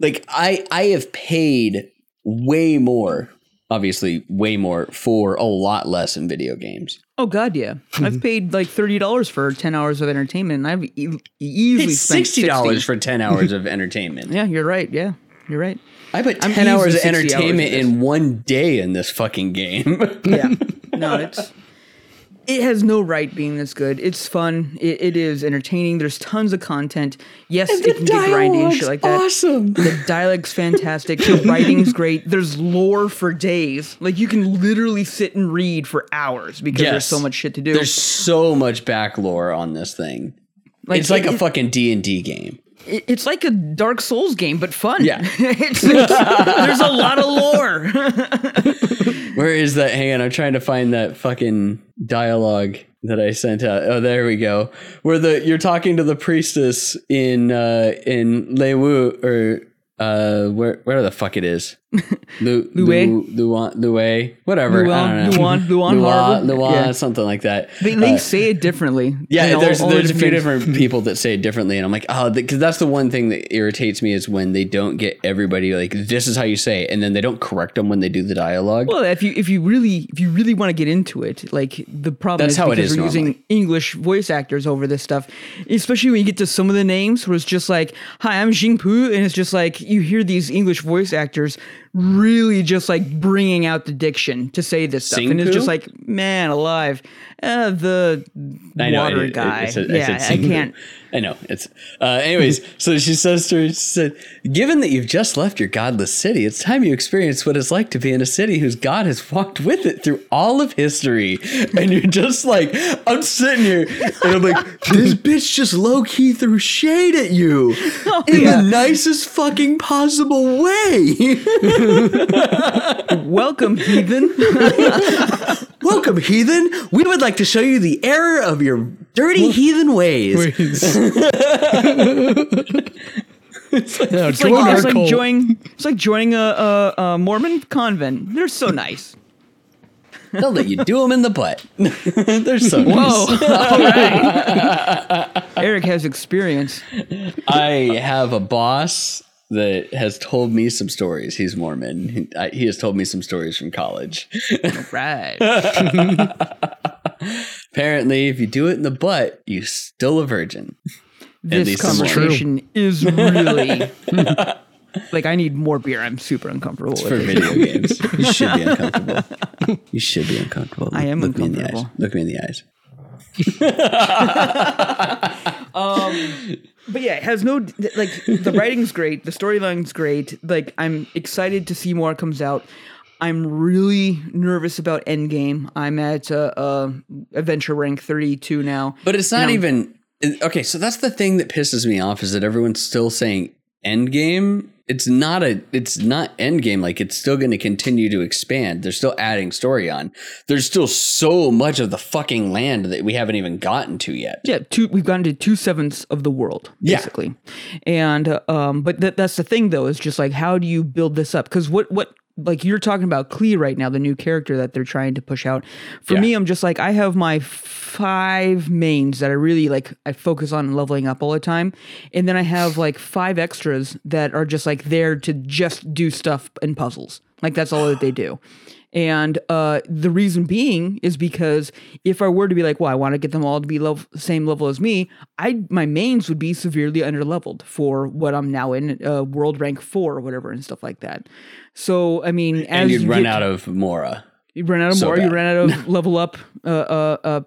like I, I have paid way more, obviously way more for a lot less in video games. Oh god, yeah. I've paid like thirty dollars for ten hours of entertainment, and I've e- easily It's spent sixty dollars 60. for ten hours of entertainment. Yeah, you're right. Yeah, you're right. I put I'm ten hours of 60 hours entertainment in one day in this fucking game. Yeah, no, it's it has no right being this good. It's fun. It, it is entertaining. There's tons of content. Yes, it can get grindy and shit like that. awesome. The dialogue's fantastic. The writing's great. There's lore for days. Like you can literally sit and read for hours because there's so much shit to do. There's so much back lore on this thing. Like, it's like it- a fucking D and D game. It- it's like a Dark Souls game, but fun. Yeah. it's, it's- there's a lot of lore. Where is that? Hang on, I'm trying to find that fucking dialogue that I sent out. Oh, there we go. Where the you're talking to the priestess in uh in Lewu or uh where where the fuck it is. Lu, Luan, Lue, whatever. Luan-. Luan- Luan Luan, Luan, Yeah. something like that. they they Uh, say it differently. Yeah, all- there's all there's a few different people that say it differently, and I'm like, oh, because that's the one thing that irritates me is when they don't get everybody like this is how you say it, and then they don't correct them when they do the dialogue. Well, if you if you really if you really want to get into it, like the problem That's is how it because is we're using. English voice actors over this stuff, especially when you get to some of the names where it's just like, "Hi, I'm Jingpu," and it's just like you hear these English voice actors really just like bringing out the diction to say this stuff, and it's just like, man, alive, uh, the I know, water I- I- guy. I said- I yeah, said I can't. I know it's. Uh, anyways, so she says to her, she said, "Given that you've just left your godless city, it's time you experience what it's like to be in a city whose god has walked with it through all of history." And you're just like, I'm sitting here, and I'm like, this bitch just low key threw shade at you in Oh, yeah. the nicest fucking possible way. Welcome, heathen. Welcome, heathen. We would like to show you the error of your dirty heathen ways. Yeah, It's like, our it's like joining. It's like joining a, a, a Mormon convent. They're so nice. They'll let you do them in the butt. They're so nice. All right. Eric has experience. I have a boss that has told me some stories. He's Mormon. He, I, he has told me some stories from college. Right. Apparently, if you do it in the butt, you're still a virgin. This conversation is really like I need more beer. I'm super uncomfortable For with it. video games, you should be uncomfortable. You should be uncomfortable. I am Look Me in the eyes. uncomfortable. Look me in the eyes. Um, but yeah, it has no like the writing's great, the storyline's great. Like I'm excited to see more comes out. I'm really nervous about Endgame. I'm at uh, uh, adventure rank 32 now. But it's not even okay. So that's the thing that pisses me off is that everyone's still saying Endgame. It's not a. It's not Endgame. Like it's still going to continue to expand. They're still adding story on. There's still so much of the fucking land that we haven't even gotten to yet. Yeah, two. We've gotten to two sevenths of the world, Yeah. basically. And uh, um, but that that's the thing though is just like how do you build this up? Because what what like you're talking about Klee right now, the new character that they're trying to push out. For Yeah. me, I'm just like I have my five mains that I really like. I focus on leveling up all the time, and then I have like five extras that are just like there to just do stuff and puzzles. Like that's all that they do. And uh, the reason being is because if I were to be like, well, I want to get them all to be level, same level as me, I my mains would be severely underleveled for what I'm now in uh, world rank four or whatever and stuff like that. So I mean, as and you'd you run get- out of Mora. You ran out of So more. You ran out of level up uh, uh, uh,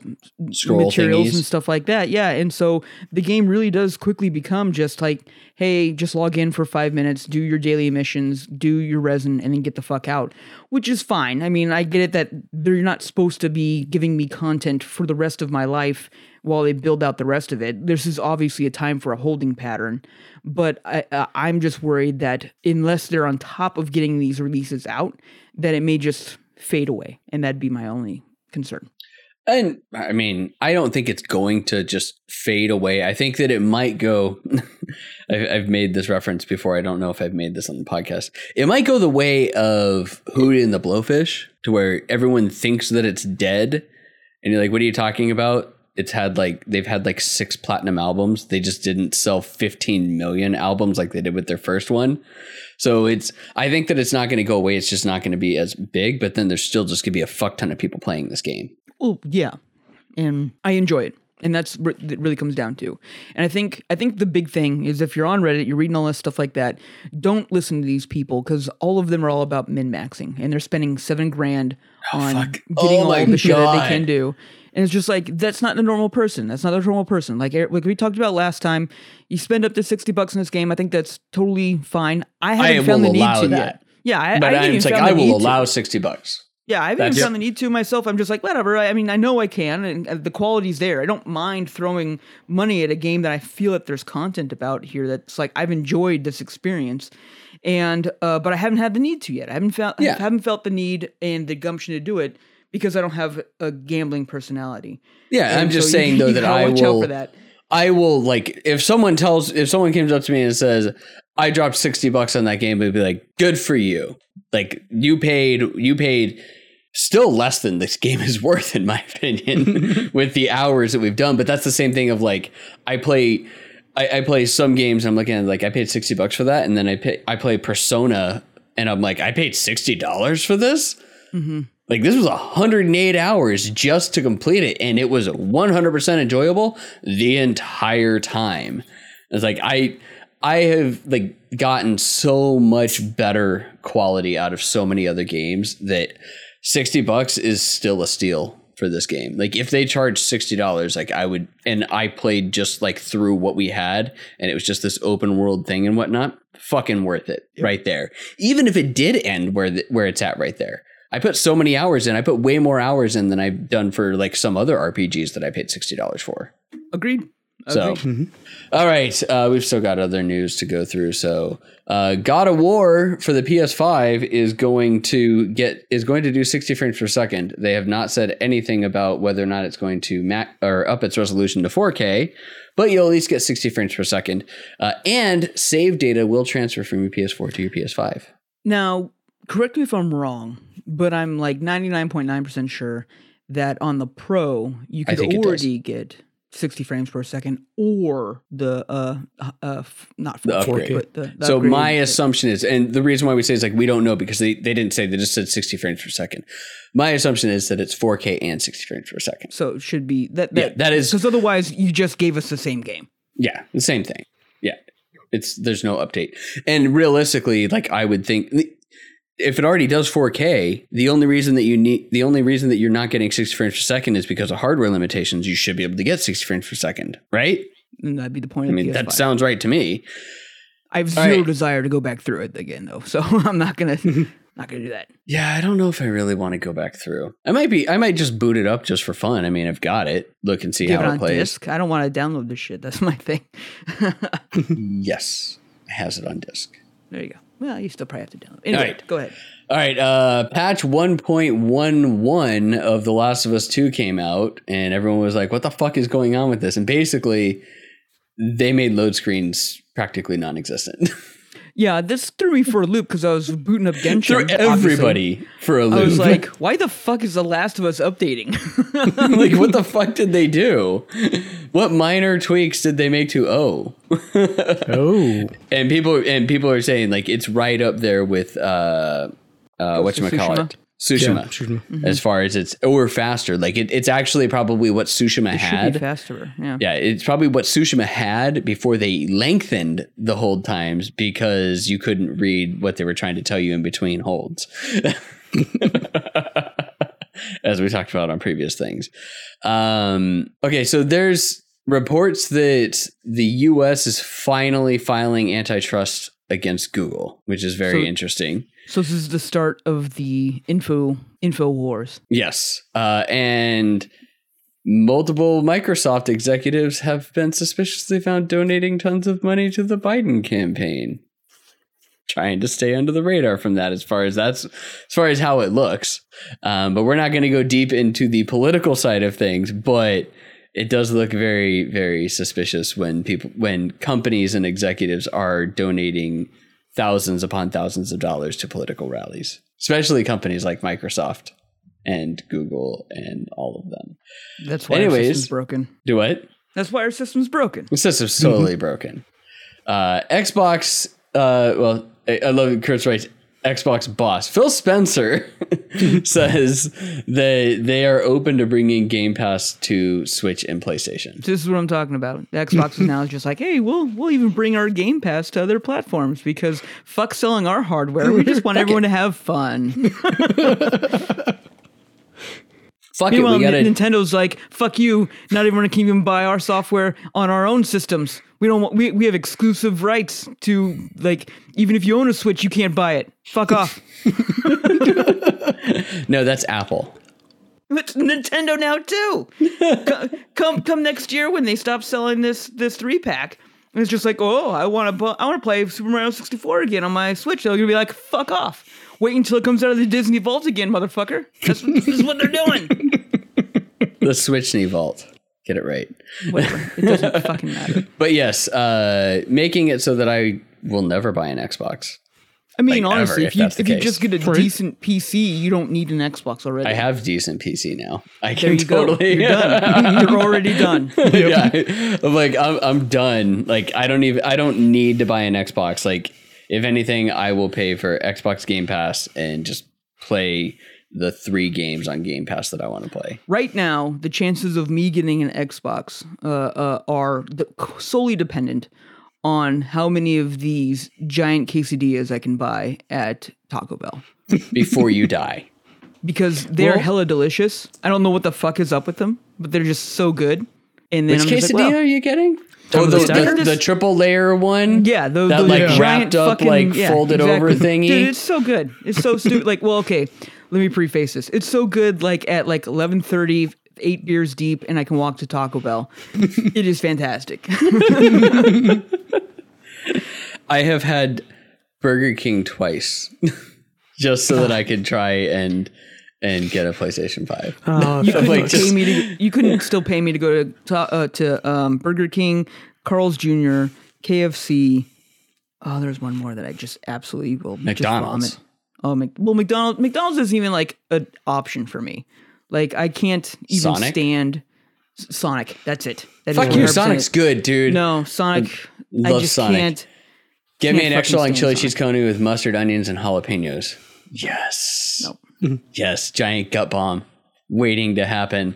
Scroll materials thingies. and stuff like that. Yeah, and so the game really does quickly become just like, hey, just log in for five minutes, do your daily missions, do your resin, and then get the fuck out. Which is fine. I mean, I get it that they're not supposed to be giving me content for the rest of my life while they build out the rest of it. This is obviously a time for a holding pattern, but I, uh, I'm just worried that unless they're on top of getting these releases out, that it may just fade away, and that'd be my only concern. And I mean, I don't think it's going to just fade away. I think that it might go. I've, made this reference before. I don't know if I've made this on the podcast. It might go the way of Hootie and the Blowfish, to where everyone thinks that it's dead, and you're like, "What are you talking about?" It's had like they've had like six platinum albums. They just didn't sell 15 million albums like they did with their first one. So it's I think that it's not going to go away. It's just not going to be as big. But then there's still just going to be a fuck ton of people playing this game. Oh, yeah, and I enjoy it, and that's what it really comes down to. And I think I think the big thing is if you're on Reddit, you're reading all this stuff like that. Don't listen to these people because all of them are all about min maxing, and they're spending seven grand oh, on fuck. getting Oh all the shit that they can do. And it's just like that's not a normal person. That's not a normal person. Like like we talked about last time, you spend up to sixty bucks in this game. I think that's totally fine. I haven't found will the need to that. yet. Yeah, I, But I I, like I the will to. allow sixty bucks. Yeah, I haven't even found the need to myself. I'm just like, whatever. I, I mean, I know I can, and uh, the quality's there. I don't mind throwing money at a game that I feel that there's content about here. That's like I've enjoyed this experience, and uh, but I haven't had the need to yet. I haven't felt, Yeah. I haven't felt the need and the gumption to do it because I don't have a gambling personality. Yeah, I'm just so you- saying though you that I will. for that. I will like if someone tells if someone comes up to me and says I dropped sixty bucks on that game, it'd be like good for you. Like you paid you paid still less than this game is worth in my opinion with the hours that we've done. But that's the same thing of like I play I, I play some games and I'm looking at like I paid sixty bucks for that, and then I pay I play Persona and I'm like I paid sixty dollars for this. Mm-hmm. Like this was 108 hours just to complete it, and it was 100% enjoyable the entire time. It's like I I have like gotten so much better quality out of so many other games that 60 bucks is still a steal for this game. Like if they charged $60, like I would and I played just like through what we had and it was just this open world thing and whatnot, fucking worth it right there. Even if it did end where the, where it's at right there. I put so many hours in. I put way more hours in than I've done for like some other RPGs that I paid $60 for. Agreed. So, Agreed. all right, uh, we've still got other news to go through. So, uh, God of War for the PS5 is going to get is going to do 60 frames per second. They have not said anything about whether or not it's going to mac or up its resolution to 4K, but you'll at least get 60 frames per second, uh, and save data will transfer from your PS4 to your PS5. Now, correct me if I'm wrong, but I'm like 99.9% sure that on the Pro, you could think it does. already get 60 frames per second or the, uh, uh, not The 4K, upgrade. but the, the so my assumption is, and the reason why we say is like we don't know because they, they didn't say they just said 60 frames per second. My assumption is that it's 4K and 60 frames per second. So it should be that. Yeah, that that is Because otherwise, you just gave us the same game. Yeah, the same thing. Yeah. It's there's no update. And realistically, like I would think if it already does 4K, the only reason that you need the only reason that you're not getting 60 frames per second is because of hardware limitations. You should be able to get 60 frames per second, right? And that'd be the point I of mean, PS5. that sounds right to me. I have zero right. desire to go back through it again, though. So I'm not gonna not gonna do that. Yeah, I don't know if I really want to go back through. I might be I might just boot it up just for fun. I mean, I've got it. Look and see Give how it on plays. disc. I don't want to download this shit. That's my thing. Yes. It has it on disc. there you go. Well, you still probably have to download. Anyway, right. go ahead. All right, uh, patch 1.11 of The Last of Us 2 came out, and everyone was like, what the fuck is going on with this? And basically, they made load screens practically non existent. Yeah, this threw me for a loop because I was booting up Genshin. Threw obviously. everybody for a loop. I was like, why the fuck is The Last of Us updating? like, what the fuck did they do? What minor tweaks did they make to O? Oh, And people and people are saying like it's right up there with uh uh what you call it Tsushima. Tsushima. As far as it's or faster, like it, it's actually probably what Tsushima Should had. be faster. Yeah. Yeah, it's probably what Tsushima had before they lengthened the hold times because you couldn't read what they were trying to tell you in between holds. As we talked about on previous things. Um, okay, so there's reports that the US is finally filing antitrust against Google, which is very So- interesting. So this is the start of the info info wars. Yes. Uh, and multiple Microsoft executives have been suspiciously found donating tons of money to the Biden campaign. Trying to stay under the radar from that as far as that's as far as how it looks. Um, but we're not going to go deep into the political side of things, but it does look very, very suspicious when people when companies and executives are donating thousands upon thousands of dollars to political rallies, especially companies like Microsoft and Google and all of them. That's why our Anyways. system's broken. Do what? That's why our system's broken. The system's totally broken. Uh, Xbox, uh, well, I, I love. Kurt's right. Xbox boss Phil Spencer says that they are open to bringing Game Pass to Switch and PlayStation. This is what I'm talking about. Xbox is now just like, hey, we'll we'll even bring our Game Pass to other platforms because fuck selling our hardware. We just want everyone to have fun. Fuck it, Meanwhile, we gotta. Nintendo's like, fuck you. Not everyone can even buy our software on our own systems. We don't want. We, we have exclusive rights to like. Even if you own a Switch, you can't buy it. Fuck off. no, that's Apple. It's Nintendo now too. Co- come come next year when they stop selling this this three pack. And it's just like, oh, I want to I want to play Super Mario 64 again on my Switch. They're gonna be like, fuck off. Wait until it comes out of the Disney Vault again, motherfucker. That's this is what they're doing. The Switch Vault. Get it right. Whatever. It doesn't fucking matter. But yes, uh, making it so that I will never buy an Xbox. I mean, Like, honestly, ever, if if you that's the if you just get a Right. decent PC, you don't need an Xbox already. I have decent PC now. I there can you totally. go. You're done. You're already done. yeah, I'm like I'm I'm done. Like I don't even I don't need to buy an Xbox. Like if anything, I will pay for Xbox Game Pass and just play the three games on Game Pass that I want to play. Right now, the chances of me getting an Xbox uh, uh, are d- solely dependent on how many of these giant quesadillas I can buy at Taco Bell. Before you die. Because they're Well- hella delicious. I don't know what the fuck is up with them, but they're just so good. And then Which I'm just quesadilla like, well, are you getting? Oh, the, the the, triple layer one. Yeah, the, That, the like, giant wrapped up, fucking, like, yeah, folded over thingy? Dude, it's so good. It's so stupid. like, well, okay, let me preface this. It's so good. Like at like eleven thirty, eight beers deep, and I can walk to Taco Bell. it is fantastic. I have had Burger King twice, just so that I could try and and get a PlayStation Five. Oh, You couldn't like, pay just- me to. You couldn't still pay me to go to Ta- uh, to um, Burger King, Carl's Jr., KFC. Oh, there's one more that I just absolutely will. McDonald's. Just vomit. Oh, Mc, well, McDonald's. McDonald's isn't even like an option for me. Like I can't even Sonic? stand S- Sonic. That's it. That is Fuck you, 100% Sonic's it. good, dude. No, Sonic. I love just Sonic. can't. Give me can't an extra fucking long stand chili Sonic. cheese cone with mustard, onions, and jalapenos. Yes. Nope. Yes, giant gut bomb waiting to happen.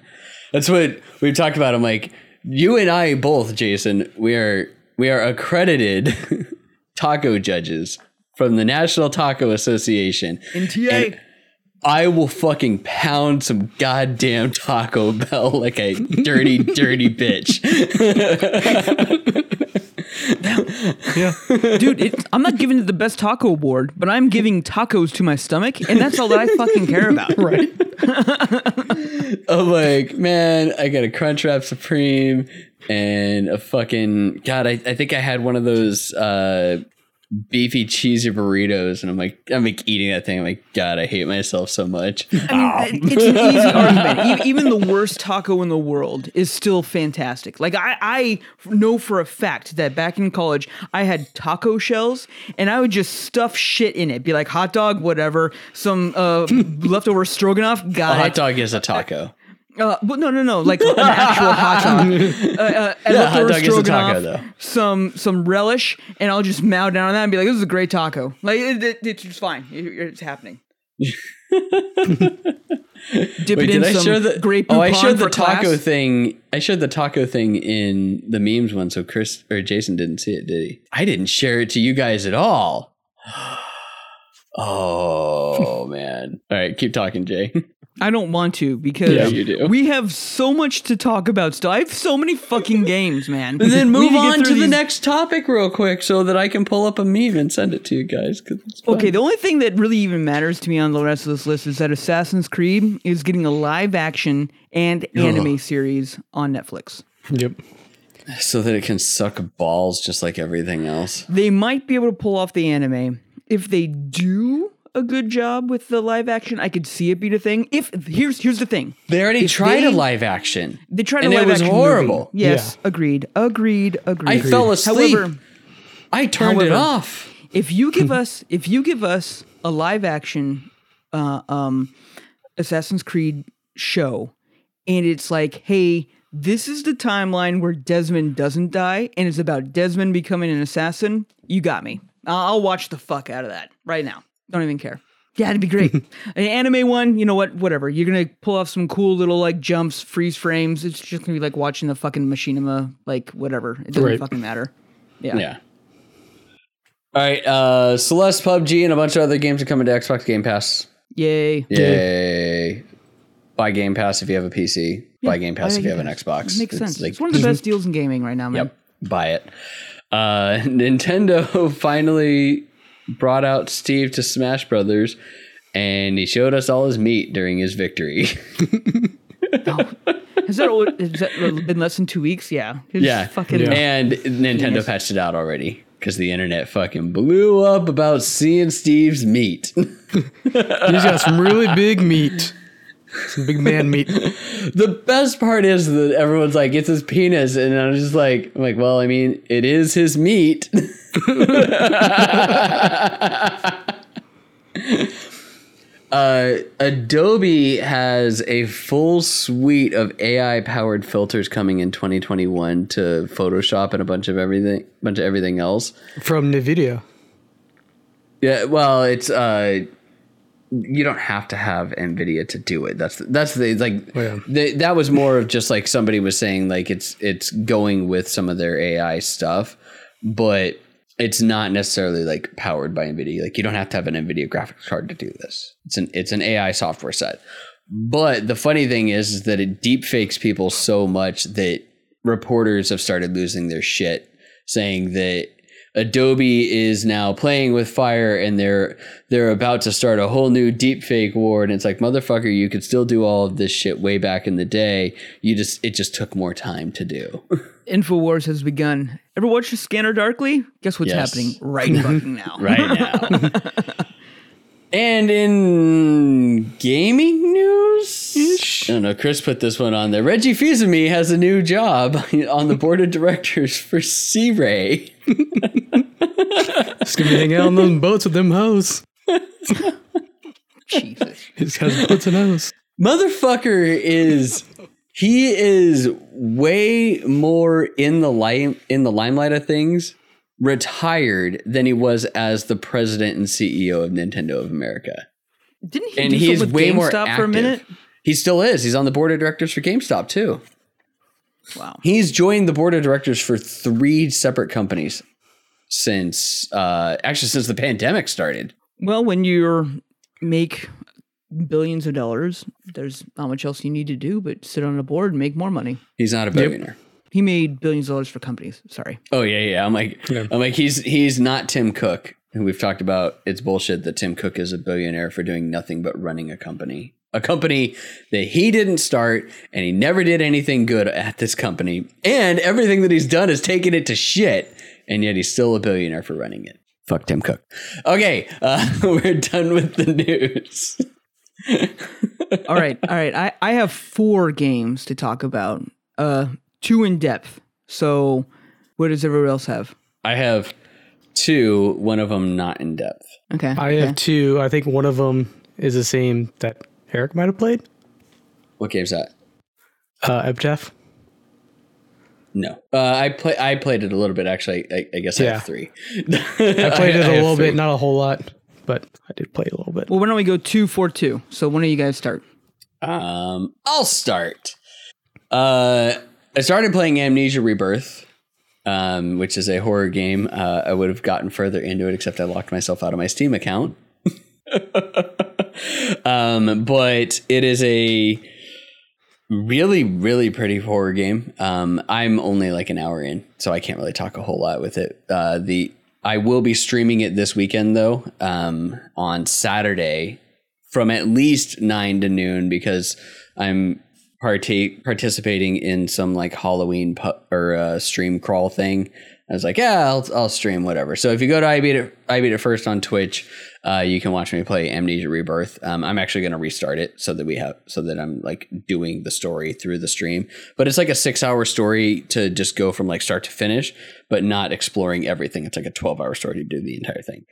That's what we've talked about. I'm like, you and I both, Jason, we are we are accredited taco judges from the National Taco Association. NTA. And I will fucking pound some goddamn Taco Bell like a dirty, dirty bitch. yeah. Dude, it, I'm not giving it the best taco award, but I'm giving tacos to my stomach, and that's all that I fucking care about. right. I'm like, man, I got a Crunchwrap Supreme and a fucking God. I, I think I had one of those uh, beefy cheesy burritos, and I'm like, I'm like eating that thing. I'm like, God, I hate myself so much. I mean, it's an easy argument. E- Even the worst taco in the world is still fantastic. Like I, I know for a fact that back in college, I had taco shells, and I would just stuff shit in it. Be like hot dog, whatever, some uh, leftover stroganoff. A hot it. dog is a taco. Uh, but no, no, no, like an actual hot dog. Uh, uh, and Yeah, hot dog is a taco, though. Some some relish, and I'll just mow down on that and be like, "This is a great taco." Like it, it- it's just fine. It- it's happening. Dip Wait, it in did I some share the? Grey oh, I showed the taco class. thing. I shared the taco thing in the memes one, so Chris or Jason didn't see it, did he? I didn't share it to you guys at all. Oh man! All right, keep talking, Jay. I don't want to because Yeah, you do. we have so much to talk about still. I have so many fucking games, man. And then move need on through to the next topic real quick, so that I can pull up a meme and send it to you guys. Okay, the only thing that really even matters to me on the rest of this list is that Assassin's Creed is getting a live action and anime series on Netflix. Yep. so that it can suck balls just like everything else. They might be able to pull off the anime. If they do a good job with the live action, I could see it be a thing. If here's here's the thing. They already If tried they- a live action. They tried And a it live was action horrible. Movie. Yes, agreed. Agreed. Agreed. I fell asleep. However, I turned it off. if you give us if you give us a live action uh, um, Assassin's Creed show, and it's like, hey, this is the timeline where Desmond doesn't die, and it's about Desmond becoming an assassin. You got me. I'll, I'll watch the fuck out of that right now. Don't even care. Yeah, it'd be great. An anime one, you know what? Whatever. You're gonna pull off some cool little like jumps, freeze frames. It's just gonna be like watching the fucking machinima, like whatever. It doesn't Right. fucking matter. Yeah. Yeah. All right, uh, Celeste, PUBG, and a bunch of other games are coming to Xbox Game Pass. Yay. Yay! Buy Game Pass if you have a PC. Buy Game Pass buy if you have an Pass. Xbox. Makes sense. like- it's one of the best deals in gaming right now, man. Yep, buy it. Uh, Nintendo finally brought out Steve to Smash Brothers, and he showed us all his meat during his victory. Oh. Has that, al- has that been less than two weeks? Yeah. It's yeah, Fucking. and Nintendo patched it out already because the internet fucking blew up about seeing Steve's meat. He's got some really big meat. Some big man meat. the best part is that everyone's like, "It's his penis," and I'm just like, "I'm like, well, I mean, it is his meat." uh, Adobe has a full suite of AI-powered filters coming in 2021 to Photoshop and a bunch of everything, bunch of everything else. From NVIDIA. Yeah, well, it's uh you don't have to have Nvidia to do it. That's that's the like Oh, yeah. the, that was more of just like somebody was saying like it's it's going with some of their AI stuff, but it's not necessarily like powered by Nvidia. Like you don't have to have an Nvidia graphics card to do this. It's an it's an AI software set. But the funny thing is, is that it deep fakes people so much that reporters have started losing their shit, saying that Adobe is now playing with fire and they're they're about to start a whole new deep fake war. And it's like, motherfucker, you could still do all of this shit way back in the day. You just it just took more time to do. Infowars has begun. Ever watch the Scanner Darkly? Guess what's Yes. happening right fucking now. right now. and in gaming news, I don't know. Chris put this one on there. Reggie Fils-Aimé has a new job on the board of directors for C-Ray. He's gonna be hanging out on those boats with them hoes. Jesus. He's got boats and hoes. Motherfucker is he is way more in the light in the limelight of things retired than he was as the president and CEO of Nintendo of America. Didn't he And do he's with way GameStop more for active. a minute? He still is. He's on the board of directors for GameStop too. Wow. He's joined the board of directors for three separate companies since uh actually since the pandemic started. Well, when you make billions of dollars, there's not much else you need to do but sit on a board and make more money. He's not a billionaire. He made billions of dollars for companies. Sorry. Oh yeah, yeah. I'm like, Yeah. I'm like, he's he's not Tim Cook, who we've talked about. It's bullshit that Tim Cook is a billionaire for doing nothing but running a company, a company that he didn't start, and he never did anything good at this company, and everything that he's done is taken it to shit, and yet he's still a billionaire for running it. Fuck Tim Cook. Okay, uh, we're done with the news. all right, all right. I, I have four games to talk about. Uh, two in depth. So, what does everyone else have? I have two. One of them not in depth. Okay. I okay. have two. I think one of them is the same that Eric might have played. What game's that? Uh, Epitaph. No, uh, I play. I played it a little bit actually. I, I guess I Yeah. have three. I played it a little bit, not a whole lot, but I did play a little bit. Well, why don't we go two for two? So, when do you guys start? Um, I'll start. Uh, I started playing Amnesia Rebirth, um, which is a horror game. Uh, I would have gotten further into it, except I locked myself out of my Steam account. um, but it is a really, really pretty horror game. Um, I'm only like an hour in, so I can't really talk a whole lot with it. Uh, the I will be streaming it this weekend though, um, on Saturday from at least nine to noon because I'm partake participating in some like Halloween pu- or uh, stream crawl thing. I was like, yeah, I'll, I'll stream whatever. So if you go to I beat it, I beat it first on Twitch, uh, you can watch me play Amnesia Rebirth. Um, I'm actually going to restart it so that we have so that I'm like doing the story through the stream. But it's like a six hour story to just go from like start to finish, but not exploring everything. It's like a 12 hour story to do the entire thing.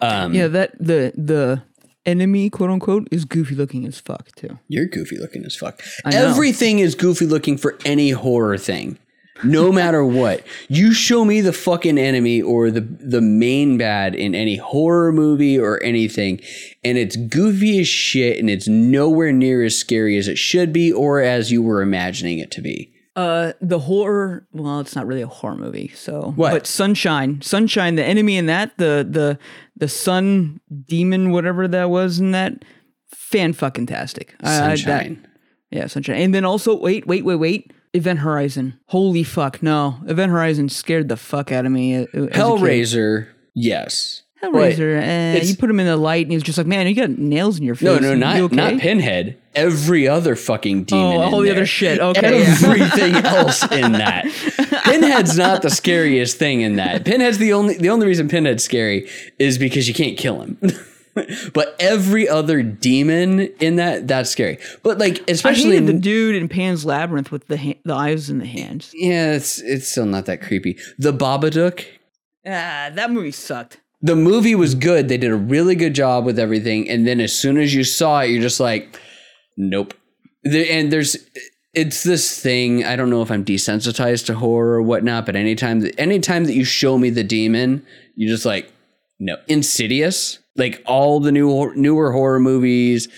Um, Yeah, that the the enemy, quote unquote, is goofy looking as fuck too. You're goofy looking as fuck. Everything is goofy looking for any horror thing. No matter what. You show me the fucking enemy or the the main bad in any horror movie or anything, and it's goofy as shit and it's nowhere near as scary as it should be or as you were imagining it to be. Uh, the horror. Well, it's not really a horror movie. So, What? But Sunshine, Sunshine, the enemy in that, the the the sun demon, whatever that was in that, fan fucking tastic. Sunshine. yeah, Sunshine. And then also, wait, wait, wait, wait. Event Horizon. Holy fuck, no! Event Horizon scared the fuck out of me. uh, kid. Hellraiser, yes. Hellraiser. Eh, it's- you put him in the light, and he was just like, "Man, you got nails in your face." No, no, You not okay? not Pinhead. Every other fucking demon. Oh, in all the there. other shit. Okay, yeah. Everything else in that. Pinhead's not the scariest thing in that. Pinhead's the only the only reason Pinhead's scary is because you can't kill him. but every other demon in that that's scary. But like I especially hated the in, dude in Pan's Labyrinth with the ha- the eyes and the hands. yeah, it's it's still not that creepy. The Babadook Ah, that movie sucked. The movie was good. They did a really good job with everything. And then as soon as you saw it, you're just like, nope. And there's, it's this thing. I don't know if I'm desensitized to horror or whatnot, but anytime that, anytime that you show me the demon, you're just like, no. Insidious, like all the new newer horror movies,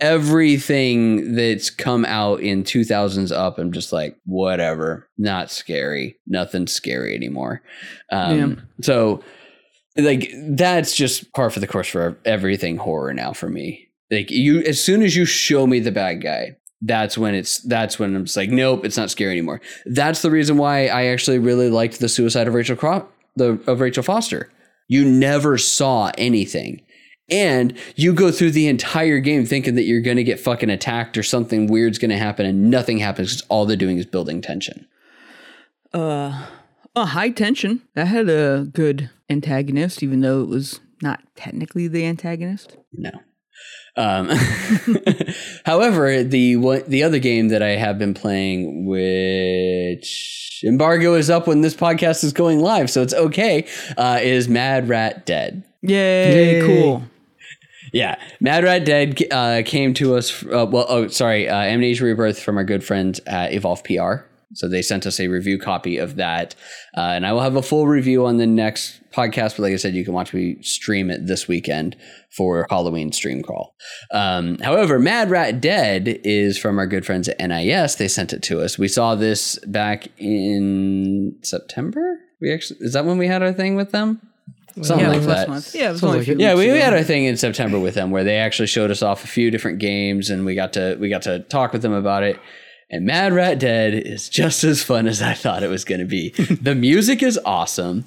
everything that's come out in 2000s up, I'm just like, whatever, not scary, nothing scary anymore. Um, So, like, that's just par for the course for everything horror now for me. Like, you, as soon as you show me the bad guy, that's when it's that's when I'm just like, nope, it's not scary anymore. That's the reason why I actually really liked the suicide of Rachel Cro- the of Rachel Foster. You never saw anything. And you go through the entire game thinking that you're going to get fucking attacked or something weird's going to happen, and nothing happens because all they're doing is building tension. Uh, uh, High Tension. That had a good antagonist, even though it was not technically the antagonist. No. Um, however, the one, the other game that I have been playing, which embargo is up when this podcast is going live, so it's okay, uh, is Mad Rat Dead. Yay, Yay. cool. Yeah, Mad Rat Dead uh, came to us. Uh, well, oh, sorry, uh, Amnesia Rebirth from our good friends at Evolve PR. So they sent us a review copy of that, uh, and I will have a full review on the next podcast. But like I said, you can watch me stream it this weekend for Halloween stream crawl. Um, however, Mad Rat Dead is from our good friends at NIS. They sent it to us. We saw this back in September. We actually is that when we had our thing with them? Something yeah, like that. month. Yeah, it was Sounds only a like. Yeah, we, we had our thing in September with them where they actually showed us off a few different games and we got to we got to talk with them about it. And Mad Rat Dead is just as fun as I thought it was going to be. the music is awesome.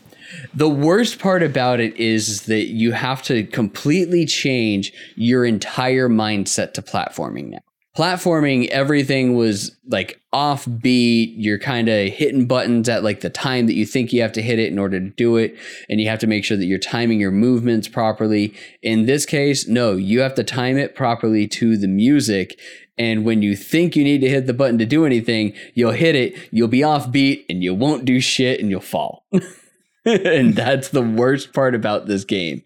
The worst part about it is that you have to completely change your entire mindset to platforming now. Platforming everything was like offbeat. You're kind of hitting buttons at like the time that you think you have to hit it in order to do it and you have to make sure that you're timing your movements properly. In this case no you have to time it properly to the music and when you think you need to hit the button to do anything you'll hit it you'll be offbeat and you won't do shit and you'll fall and that's the worst part about this game.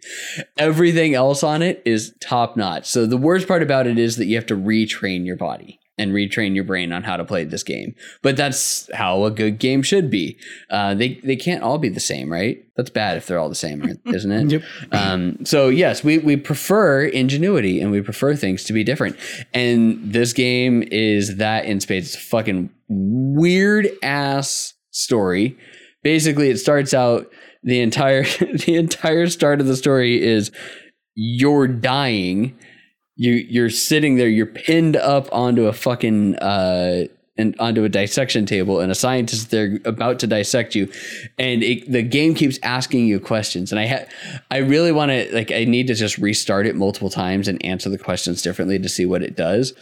Everything else on it is top notch. So the worst part about it is that you have to retrain your body and retrain your brain on how to play this game. But that's how a good game should be. Uh, they they can't all be the same, right? That's bad if they're all the same, isn't it? Yep. Um, so yes, we we prefer ingenuity and we prefer things to be different. And this game is that in spades. It's a fucking weird ass story basically it starts out the entire the entire start of the story is you're dying. You you're sitting there you're pinned up onto a fucking uh and onto a dissection table and a scientist they're about to dissect you and it, the game keeps asking you questions and i ha- i really want to like i need to just restart it multiple times and answer the questions differently to see what it does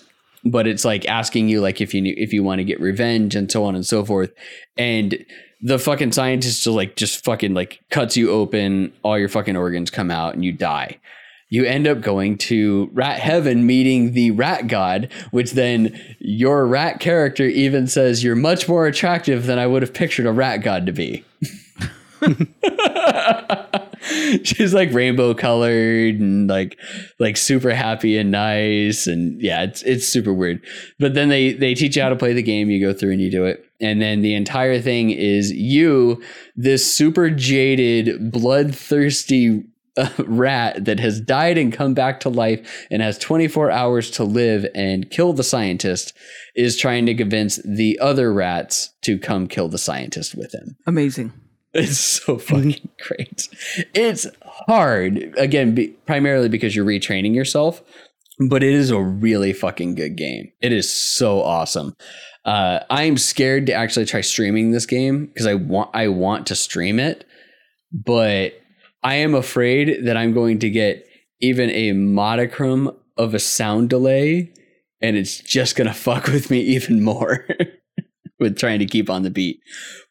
but it's like asking you like if you knew, if you want to get revenge and so on and so forth and the fucking scientist just like just fucking like cuts you open all your fucking organs come out and you die. You end up going to rat heaven meeting the rat god which then your rat character even says you're much more attractive than i would have pictured a rat god to be. She's like rainbow colored and like like super happy and nice and yeah it's it's super weird. But then they they teach you how to play the game you go through and you do it and then the entire thing is you this super jaded bloodthirsty uh, rat that has died and come back to life and has 24 hours to live and kill the scientist is trying to convince the other rats to come kill the scientist with him Amazing. it's so fucking great. It's hard again, be, primarily because you're retraining yourself, but it is a really fucking good game. It is so awesome. Uh, I'm scared to actually try streaming this game because I want I want to stream it, but I am afraid that I'm going to get even a modicum of a sound delay, and it's just gonna fuck with me even more. with trying to keep on the beat.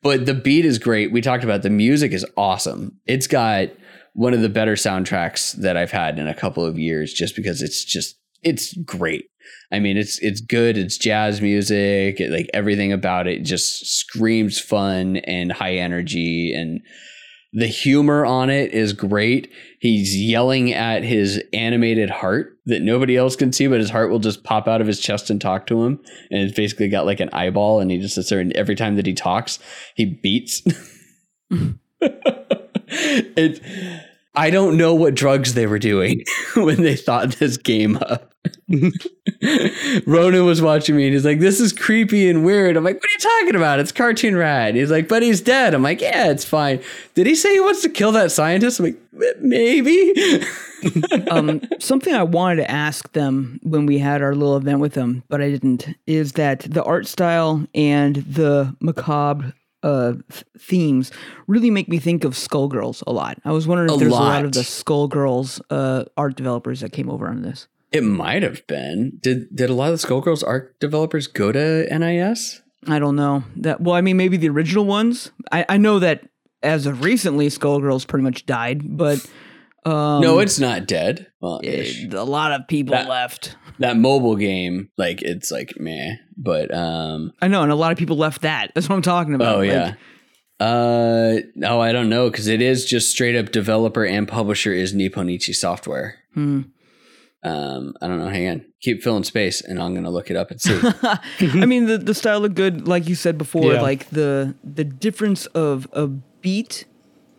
But the beat is great. We talked about the music is awesome. It's got one of the better soundtracks that I've had in a couple of years just because it's just it's great. I mean, it's it's good. It's jazz music. It, like everything about it just screams fun and high energy and the humor on it is great. He's yelling at his animated heart that nobody else can see, but his heart will just pop out of his chest and talk to him. And it's basically got like an eyeball, and he just sits there, and every time that he talks, he beats. it. I don't know what drugs they were doing when they thought this game up. Ronan was watching me and he's like, This is creepy and weird. I'm like, What are you talking about? It's Cartoon Rat. He's like, But he's dead. I'm like, Yeah, it's fine. Did he say he wants to kill that scientist? I'm like, Maybe. um, something I wanted to ask them when we had our little event with them, but I didn't, is that the art style and the macabre uh, th- themes really make me think of Skullgirls a lot. I was wondering if A there's a lot lot. of the Skullgirls uh, art developers that came over on this. It might have been. Did did a lot of the Skullgirls art developers go to NIS? I don't know that. Well, I mean, maybe the original ones. I, I know that as of recently, Skullgirls pretty much died, but um, no, it's not dead. Well, it- a lot of people That- left. that mobile game, like it's like meh. But um, I know, and a lot of people left that. That's what I'm talking about. oh Like, yeah. Uh, no, I don't know because it is just straight up developer and publisher is Nippon Ichi Software. hmm. Um, I don't know. Hang on, keep filling space, and I'm gonna look it up and see. I mean, the the style looked good, like you said before. Yeah. Like the the difference of a beat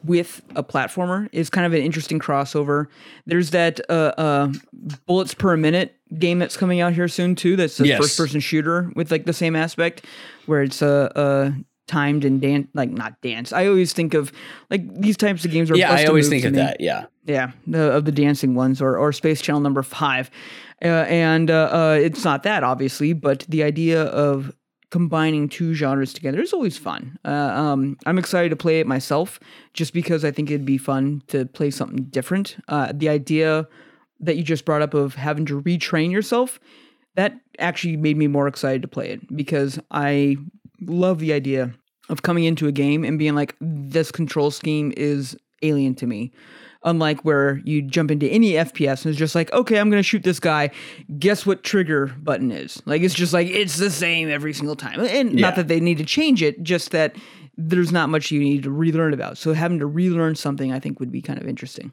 with a platformer is kind of an interesting crossover. There's that uh, uh, bullets per minute game that's coming out here soon too. That's a Yes. first person shooter with like the same aspect, where it's uh, uh timed and dance like not dance. I always think of like these types of games are yeah, I always think of me. that. Yeah. Yeah, the, of the dancing ones, or or Space Channel number five, uh, and uh, uh, it's not that obviously, but the idea of combining two genres together is always fun. Uh, um, I'm excited to play it myself, just because I think it'd be fun to play something different. Uh, the idea that you just brought up of having to retrain yourself, that actually made me more excited to play it because I love the idea of coming into a game and being like, this control scheme is alien to me. Unlike where you jump into any FPS and it's just like, okay, I'm gonna shoot this guy. Guess what trigger button is? Like it's just like it's the same every single time. And Yeah. not that they need to change it, just that there's not much you need to relearn about. So having to relearn something I think would be kind of interesting.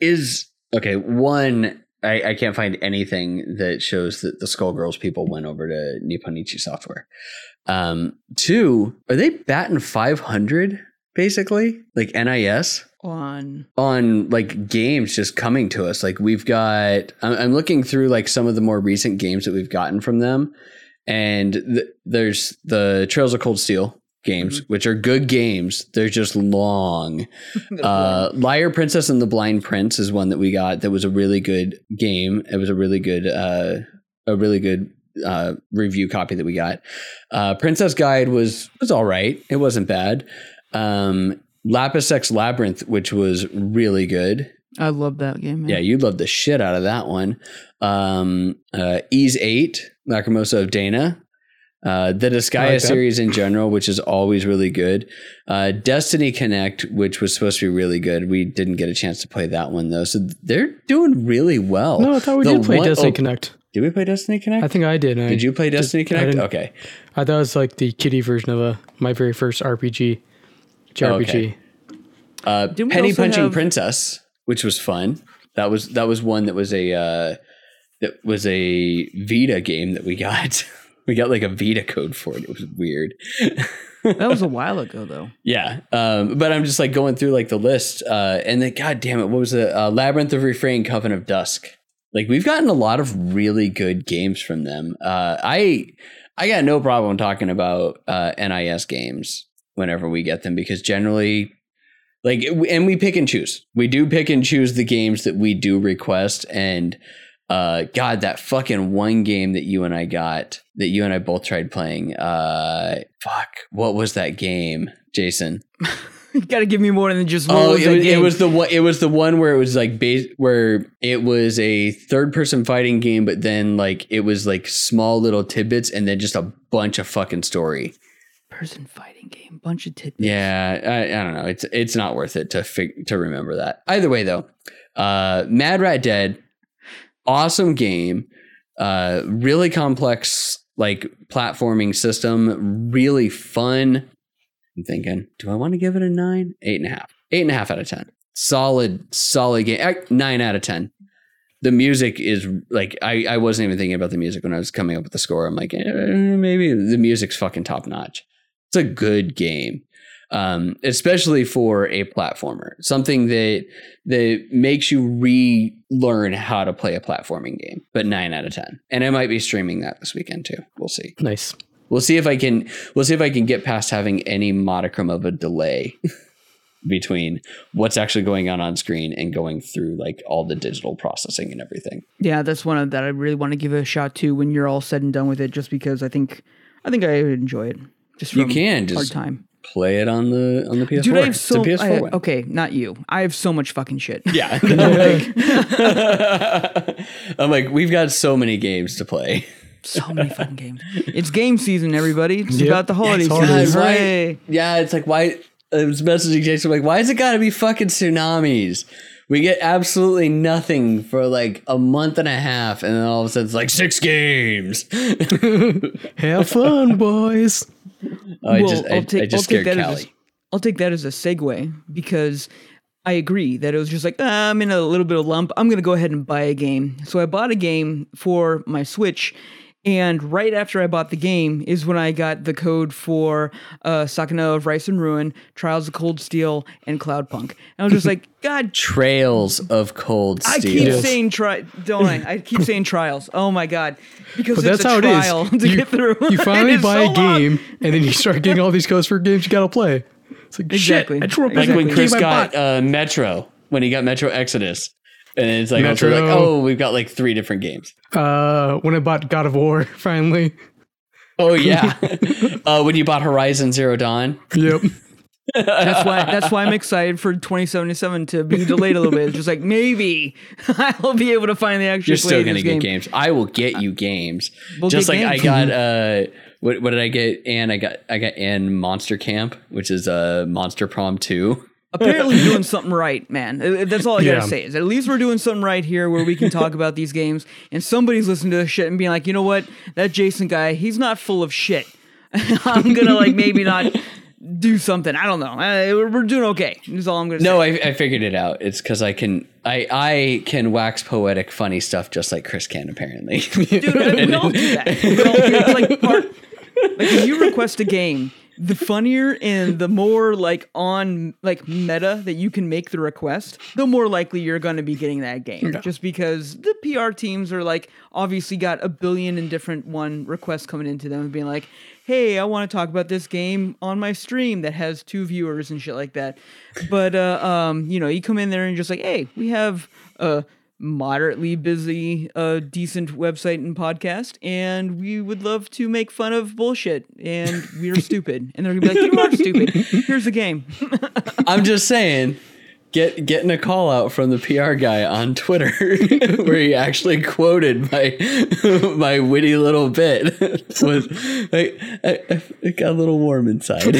is okay. One, I, I can't find anything that shows that the Skullgirls people went over to Nippon Ichi Software. Um, two, are they batting five hundred basically, like NIS On on like games just coming to us? Like we've got, I'm, I'm looking through like some of the more recent games that we've gotten from them, and th- there's the Trails of Cold Steel games, which are good games. They're just long. Uh, Liar Princess and the Blind Prince is one that we got that was a really good game. It was a really good, uh, a really good uh, review copy that we got. Uh, Princess Guide was was all right. It wasn't bad. Um, Lapis X Labyrinth, which was really good. I love that game. Man. Yeah, you loved the shit out of that one. Um, uh, Ys Eight, Lacrimosa of Dana. Uh, the Disgaea like series in general, which is always really good. Uh, Destiny Connect, which was supposed to be really good. We didn't get a chance to play that one though. So they're doing really well. No, I thought we The did play one- Destiny oh, Connect. Did we play Destiny Connect? I think I did. I did you play Destiny I Connect? didn't- Okay. I thought it was like the kiddie version of a my very first RPG. JRPG. Okay. Uh, Penny Punching have- Princess, which was fun. That was that was one that was a uh, that was a Vita game that we got. we got like a Vita code for it. It was weird. That was a while ago though. yeah, um, but I'm just like going through like the list, uh, and then God damn it, what was it? Uh, Labyrinth of Refrain, Coven of Dusk. Like we've gotten a lot of really good games from them. Uh, I I got no problem talking about uh, NIS games whenever we get them because generally, like, and we pick and choose. We do pick and choose the games that we do request. And uh, God, that fucking one game that you and I got that you and I both tried playing. Uh, fuck, what was that game, Jason? you got to give me more than just. what Oh, was it was, it was the one. It was the one where it was like base, where it was a third-person fighting game, but then like it was like small little tidbits, and then just a bunch of fucking story. Person fighting game. Bunch of tidbits. Yeah, I, I don't know. It's it's not worth it to fig- to remember that. Either way, though, uh, Mad Rat Dead, awesome game, uh, really complex like platforming system, really fun. I'm thinking, do I want to give it a nine, eight and a half, eight and a half out of ten? Solid, solid game. Eh, Nine out of ten. The music is like I, I wasn't even thinking about the music when I was coming up with the score. I'm like, eh, maybe the music's fucking top notch. It's a good game, um, especially for a platformer. Something that that makes you relearn how to play a platforming game. But nine out of ten, and I might be streaming that this weekend too. We'll see. Nice. We'll see if I can. We'll see if I can get past having any modicum of a delay between what's actually going on on screen and going through like all the digital processing and everything. Yeah, that's one of that I really want to give a shot to when you're all said and done with it. Just because I think I think I would enjoy it. Just You from can hard just time. play it on the on the PS4. Dude, I have It's so a PS4 I- okay, not you. I have so much fucking shit. Yeah. I'm like, we've got so many games to play. So many fucking games. It's game season, everybody. It's Yep. about the holiday it's holidays. God, why- Hooray. Yeah, it's like why I was messaging Jason like, why is it gotta be fucking tsunamis? We get absolutely nothing for like a month and a half, and then all of a sudden it's like six games. Have fun, boys. Oh, I Well, just, I, I'll take- I I'll just take scared that as Callie. a- I'll take that as a segue because I agree that it was just like ah, I'm in a little bit of lump. I'm gonna go ahead and buy a game. So I bought a game for my Switch, and right after I bought the game is when I got the code for uh, Sakuna of Rice and Ruin, Trials of Cold Steel, and Cloudpunk. And I was just like, God, Trails of Cold Steel. I Steel. keep Yes. saying try, don't I? I keep saying trials. Oh my God, because But it's that's a how trial it is. to you, get through. you finally buy so a long. game, and then you start getting all these codes for games you gotta play. It's like Exactly. shit. I just wrote like when Chris got uh, Metro, when he got Metro Exodus. And it's like, also like, oh, we've got like three different games. Uh, when I bought God of War, finally. Oh yeah, uh, when you bought Horizon Zero Dawn. Yep. That's why that's why I'm excited for 2077 to be delayed a little bit. It's just like maybe I'll be able to finally actually You're play still this gonna get game. games. I will get you games. We'll Just get like I got uh what what did I get? And I got I got and Monster Camp, which is a uh, Monster Prom 2. Apparently doing something right, man. Uh, That's all I gotta Yeah. say. Is at least we're doing something right here where we can talk about these games and somebody's listening to this shit and being like, you know what, that Jason guy, he's not full of shit. I'm gonna like maybe not do something. I don't know. Uh, we're- we're doing okay. Is all I'm gonna say. No, I, I figured it out. It's because I can I I can wax poetic funny stuff just like Chris can apparently. dude. I we all do that. We all do It's like part, like if you request a game, the funnier and the more like on like meta that you can make the request, the more likely you're going to be getting that game. Just because the PR teams are like obviously got a billion and different one requests coming into them and being like, "Hey, I want to talk about this game on my stream that has two viewers and shit like that." But uh, um, you know, you come in there and just like, "Hey, we have uh moderately busy, uh, decent website and podcast, and we would love to make fun of bullshit, and we're stupid. And they're gonna be like, "You are stupid. Here's the game." I'm just saying, get getting a call out from the PR guy on Twitter where he actually quoted my my witty little bit was I, I, I got a little warm inside.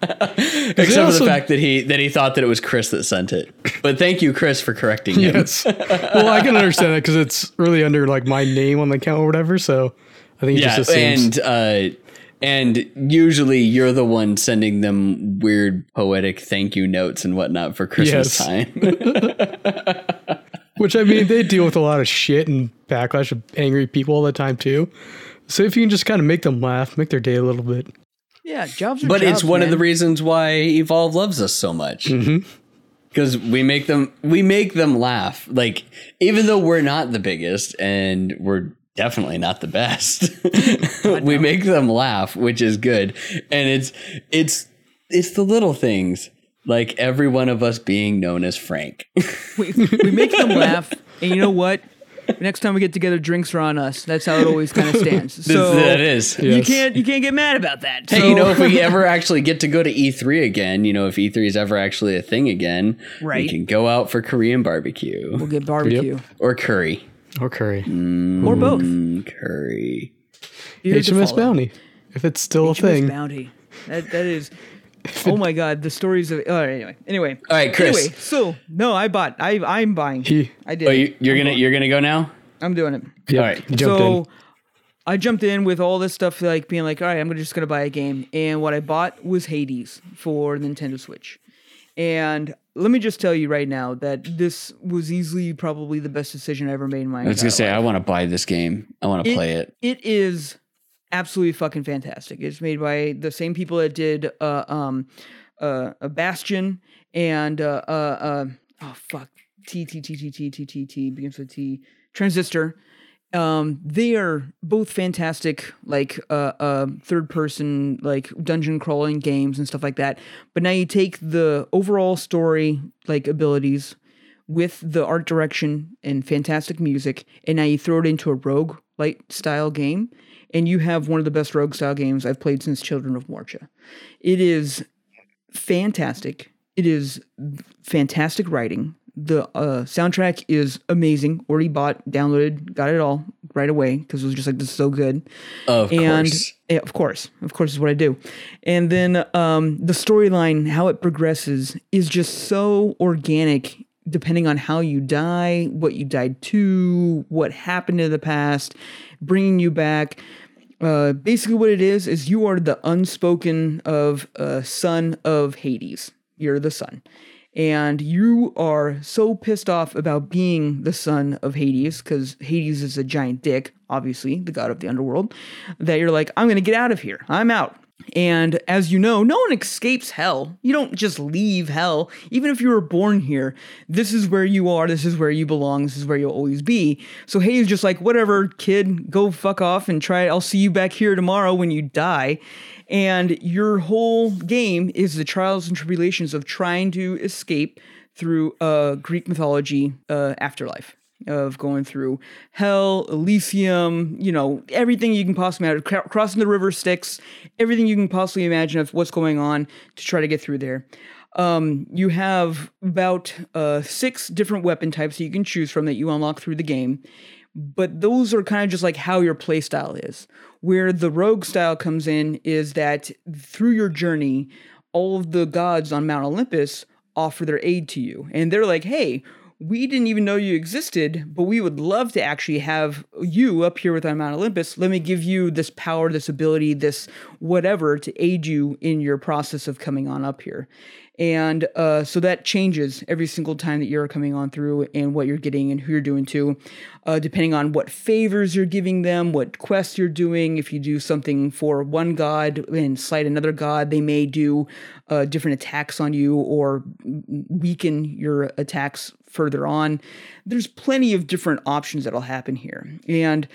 Except for the fact that he that he thought that it was Chris that sent it. But thank you, Chris, for correcting him. Yes. well, I can understand that because it's really under like my name on the account or whatever. So I think it Yeah, just assumes. and uh, and usually you're the one sending them weird poetic thank you notes and whatnot for Christmas Yes. time. Which I mean, they deal with a lot of shit and backlash of angry people all the time too. So if you can just kind of make them laugh, make their day a little bit. yeah, jobs are but it's jobs, one of the reasons why Evolve loves us so much. Mm-hmm. Because we make them we make them laugh. Like even though we're not the biggest and we're definitely not the best, we make them laugh, which is good. And it's it's it's the little things. Like every one of us being known as Frank. we, we make them laugh, and you know what? Next time we get together, drinks are on us. That's how it always kind of stands. So that is. you Yes. can't you can't get mad about that. Hey, So- you know, if we ever actually get to go to E3 again, you know, if E3 is ever actually a thing again, right? we can go out for Korean barbecue we'll get barbecue or curry. Or curry. or both. Mm, curry. Here's HMS. Bounty. If it's still a HMS thing. Bounty. That that is. Oh my god, the stories of. All right, anyway, anyway. All right, Chris. Anyway, so no, I bought. I I'm buying. He- I did. Oh, you, you're I'm gonna going. you're gonna go now? I'm doing it. Yep, All right. jumped so in. I jumped in with all this stuff, like being like, all right, I'm just gonna buy a game, and what I bought was Hades for Nintendo Switch. And let me just tell you right now that this was easily probably the best decision I ever made in my life. I was gonna say life. I want to buy this game. I want to play it. It is absolutely fucking fantastic. It's made by the same people that did uh, um, uh, a Bastion and uh, uh, uh, oh fuck T T T T T T T T begins with T Transistor. Um, they are both fantastic, like uh, uh, third person, like dungeon crawling games and stuff like that. But now you take the overall story, like abilities, with the art direction and fantastic music, and now you throw it into a rogue light style game, and you have one of the best rogue style games I've played since Children of Morta. It is fantastic. It is fantastic writing. The uh, soundtrack is amazing. Already bought, downloaded, got it all right away because it was just like this is so good. Of and course. yeah, of course. Of course is what i do. And then um, the storyline how it progresses is just so organic depending on how you die what you died to what happened in the past bringing you back. Uh, basically what it is is you are the unspoken of uh, son of hades. You're the son and you are so pissed off about being the son of Hades because Hades is a giant dick, obviously, the god of the underworld, that you're like, I'm gonna get out of here. I'm out. And as you know, no one escapes hell. You don't just leave hell. Even if you were born here, this is where you are, this is where you belong, this is where you'll always be. So Hades just like, whatever, kid, go fuck off and try it. I'll see you back here tomorrow when you die. And your whole game is the trials and tribulations of trying to escape through uh, Greek mythology uh, afterlife. Of going through hell, Elysium, you know, everything you can possibly imagine, crossing the river Styx, everything you can possibly imagine of what's going on to try to get through there. Um, you have about uh, six different weapon types that you can choose from that you unlock through the game but those are kind of just like how your playstyle is. Where the rogue style comes in is that through your journey, all of the gods on Mount Olympus offer their aid to you. And they're like, hey, we didn't even know you existed, but we would love to actually have you up here with on Mount Olympus. Let me give you this power, this ability, this whatever to aid you in your process of coming on up here. And uh, so that changes every single time that you're coming on through and what you're getting and who you're doing to, uh, depending on what favors you're giving them, what quests you're doing. If you do something for one god and slight another god, they may do uh, different attacks on you or weaken your attacks further on. There's plenty of different options that'll happen here. And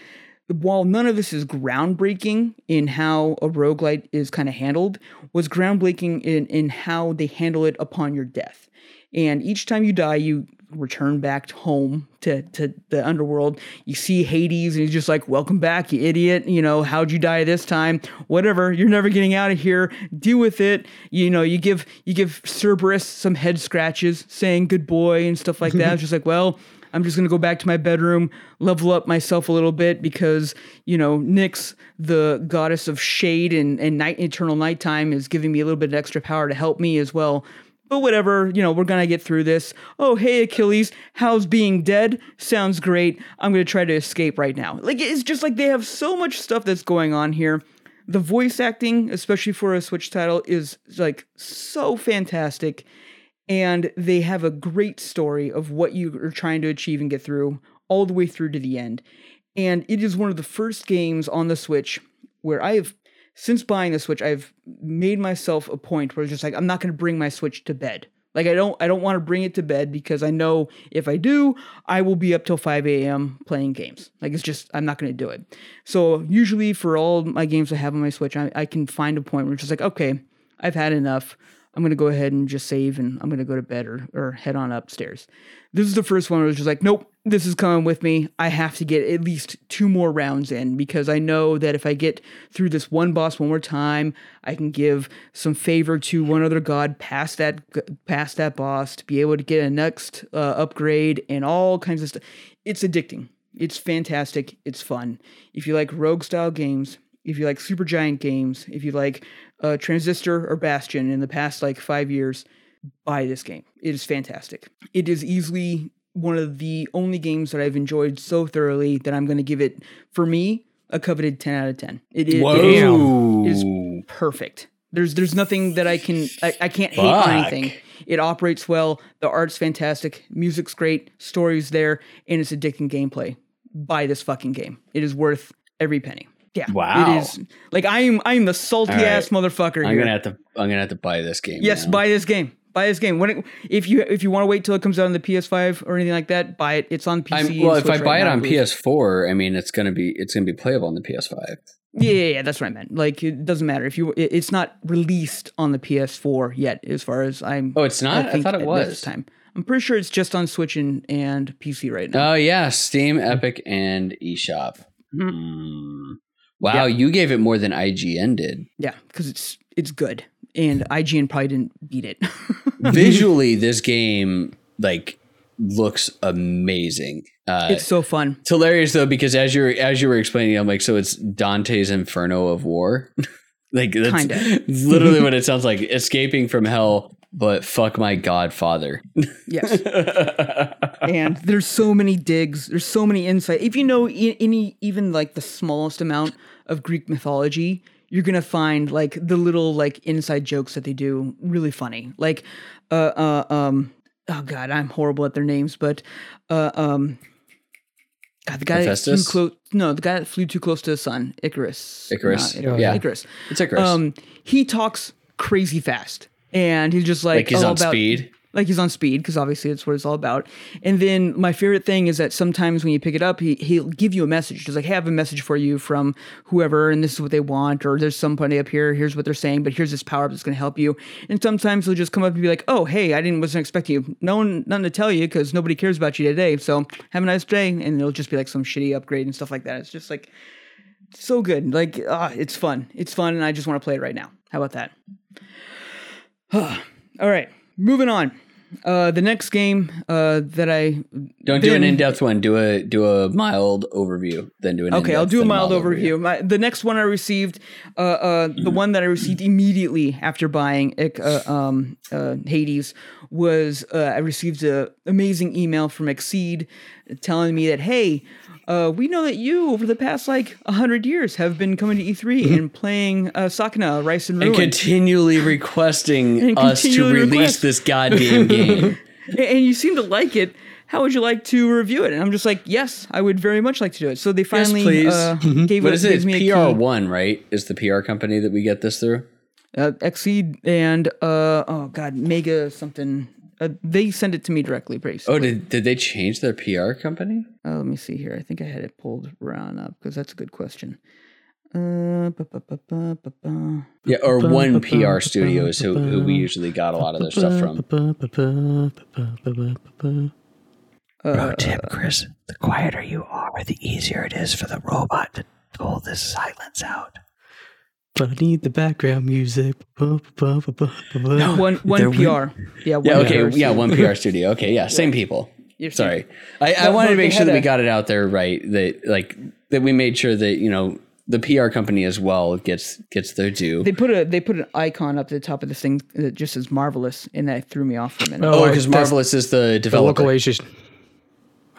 while none of this is groundbreaking in how a roguelite is kind of handled, was groundbreaking in, in how they handle it upon your death. And each time you die, you return back home to, to the underworld. You see Hades, and he's just like, Welcome back, you idiot. You know, how'd you die this time? Whatever, you're never getting out of here. Deal with it. You know, you give you give Cerberus some head scratches, saying good boy and stuff like that. it's just like, well, I'm just gonna go back to my bedroom, level up myself a little bit because you know Nyx, the goddess of shade and and night eternal nighttime, is giving me a little bit of extra power to help me as well. But whatever, you know, we're gonna get through this. Oh, hey Achilles, how's being dead? Sounds great. I'm gonna try to escape right now. Like it's just like they have so much stuff that's going on here. The voice acting, especially for a Switch title, is like so fantastic and they have a great story of what you are trying to achieve and get through all the way through to the end. And it is one of the first games on the Switch where I have since buying the Switch, I've made myself a point where it's just like I'm not going to bring my Switch to bed. Like I don't I don't want to bring it to bed because I know if I do, I will be up till 5 a.m. playing games. Like it's just I'm not gonna do it. So usually for all my games I have on my Switch, I, I can find a point where it's just like, okay, I've had enough. I'm gonna go ahead and just save and I'm gonna go to bed or, or head on upstairs. This is the first one where was just like, nope, this is coming with me. I have to get at least two more rounds in because I know that if I get through this one boss one more time, I can give some favor to one other god past that past that boss to be able to get a next uh, upgrade and all kinds of stuff. It's addicting. It's fantastic. It's fun. If you like rogue style games, if you like super giant games, if you like uh, Transistor or Bastion in the past like five years, buy this game. It is fantastic. It is easily one of the only games that I've enjoyed so thoroughly that I'm going to give it, for me, a coveted 10 out of 10. It is, it is, it is perfect. There's there's nothing that I can I, I can't hate Fuck. on anything. It operates well. The art's fantastic. Music's great. Story's there, and it's addicting gameplay. Buy this fucking game. It is worth every penny. Yeah. Wow. It is like I am I am the salty right. ass motherfucker I'm here. gonna have to. I'm gonna have to buy this game. yes, now. buy this game. Buy this game. When it, if you if you want to wait till it comes out on the PS5 or anything like that, buy it. It's on PC. Well, if I buy right it now, on. PS4, I mean, it's gonna be it's gonna be playable on the PS5. Yeah, yeah, yeah, that's what I meant. Like it doesn't matter if you. it- It's not released on the PS4 yet, as far as I'm. Oh, it's not? I thought it was. This time, I'm pretty sure it's just on Switch and, and PC right now. Oh yeah, Steam, Epic, and eShop. Mhm. Wow, you gave it more than IGN did. yeah, because it's it's good, and IGN probably didn't beat it. Visually, this game like looks amazing. Uh, it's so fun. It's hilarious though because as you're as you were explaining, I'm like, so it's Dante's Inferno of War. like that's Kinda. literally what it sounds like. Escaping from hell, but fuck my godfather. Yes. and there's so many digs there's so many insight if you know any even like the smallest amount of greek mythology you're gonna find like the little like inside jokes that they do really funny like uh uh um oh god i'm horrible at their names but uh um God, the guy that flew close. No, the guy that flew too close to the sun. Icarus. Icarus. Yeah. Icarus. it's Icarus. Um, he talks crazy fast, and he's just like, like he's on about, speed. like he's on speed because obviously that's what it's all about. And then my favorite thing is that sometimes when you pick it up, he he'll give you a message. He's like, hey, I have a message for you from whoever, and this is what they want, or there's somebody up here. Here's what they're saying, but here's this power up that's going to help you. And sometimes he'll just come up and be like, oh, hey, I didn't wasn't expecting you. No one, nothing to tell you because nobody cares about you today. So have a nice day. And it'll just be like some shitty upgrade and stuff like that. It's just like so good. Like, ah, it's fun. It's fun, and I just want to play it right now. How about that? All right, moving on. Uh, the next game uh, that I Don't do an in-depth one. Do a do a mild overview. Then do an Okay, I'll do a then mild overview. My, the next one I received, uh, uh, the one that I received immediately after buying uh, um, uh, Hades was uh, I received an amazing email from XSEED telling me that hey, uh, we know that you over the past like hundred years have been coming to E3 and playing uh, Sakuna Rice and Ruin, And continually requesting And us to release request. this goddamn game. and you seem to like it. How would you like to review it? And I'm just like, yes, I would very much like to do it. So they finally please. uh, gave what it, is it? gives It's me a. PR one, right? Is the PR company that we get this through? uh, XSEED and uh, oh god, Mega something. Uh, they send it to me directly, basically. Oh, did did they change their PR company? Uh, let me see here. I think I had it pulled around up because that's a good question. Uh, ba, ba, ba. Yeah, or one PR studio is who, who we usually got a lot of their stuff from. Pro tip, Chris. The quieter you are, the easier it is for the robot to pull this silence out. But I need the background music. one one PR. weird. Yeah, one Yeah, okay, PR. yeah, one PR studio. Okay, yeah, same people. You're Sorry, I, I wanted to make sure had that we got it out there right. That like that we made sure that you know the PR company as well gets gets their due. They put a they put an icon up at the top of this thing that just says marvelous, and that threw me off for a minute. oh, oh I- because that's Marvelous is the The developer. localization.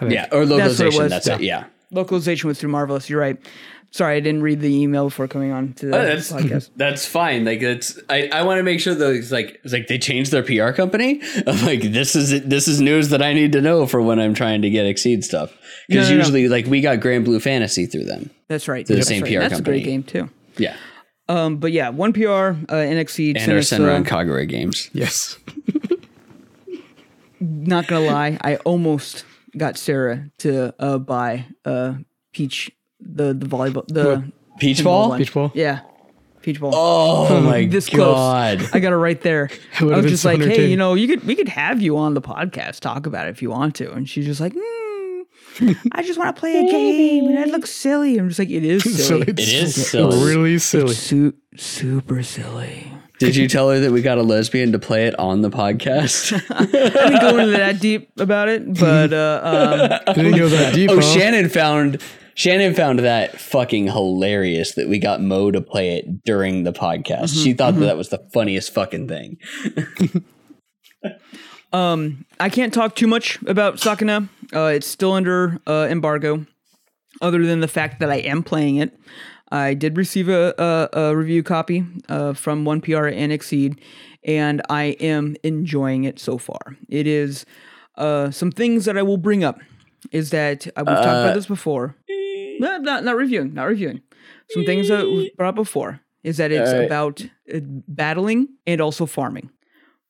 Yeah, or what it localization. was. That's it. Yeah. Localization was through marvelous. You're right. Sorry, I didn't read the email before coming on to the Oh, that's podcast. that's fine. Like it's I, I want to make sure that it's like it's like they changed their PR company. I'm like this is this is news that I need to know for when I'm trying to get XSEED stuff because No, no, no. usually like we got Granblue Fantasy through them. That's right. the That's same right. PR That's a great game too. Yeah, Um, but yeah, one PR, uh, NXT, and our sent us, and Kagura games. Yes. not gonna lie, I almost got Sarah to uh, buy uh, Peach the the volleyball the Peach Ball. one. Beach ball. Yeah, Peach ball. Oh my this god! close. I got it right there. I was just like, hey, you know, you could we could have you on the podcast talk about it if you want to. And she's just like, hmm, I just want to play a game, and that looks silly. I'm just like, it is silly. It is silly. Really silly. Su- super silly. Did you tell her that we got a lesbian to play it on the podcast? I didn't go into that deep about it, but uh, um, Didn't go that deep. oh, huh? Shannon found Shannon found that fucking hilarious that we got Mo to play it during the podcast. she thought that that was the funniest fucking thing. Um, I can't talk too much about Sakuna. Uh, it's still under uh, embargo, other than the fact that I am playing it. I did receive a, a, a review copy uh, from one PR and XSEED, and I am enjoying it so far. It is uh, some things that I will bring up is that uh, we've talked about this before. No, not not reviewing, not reviewing. Some things that we've brought up before is that it's Alright. about uh, battling and also farming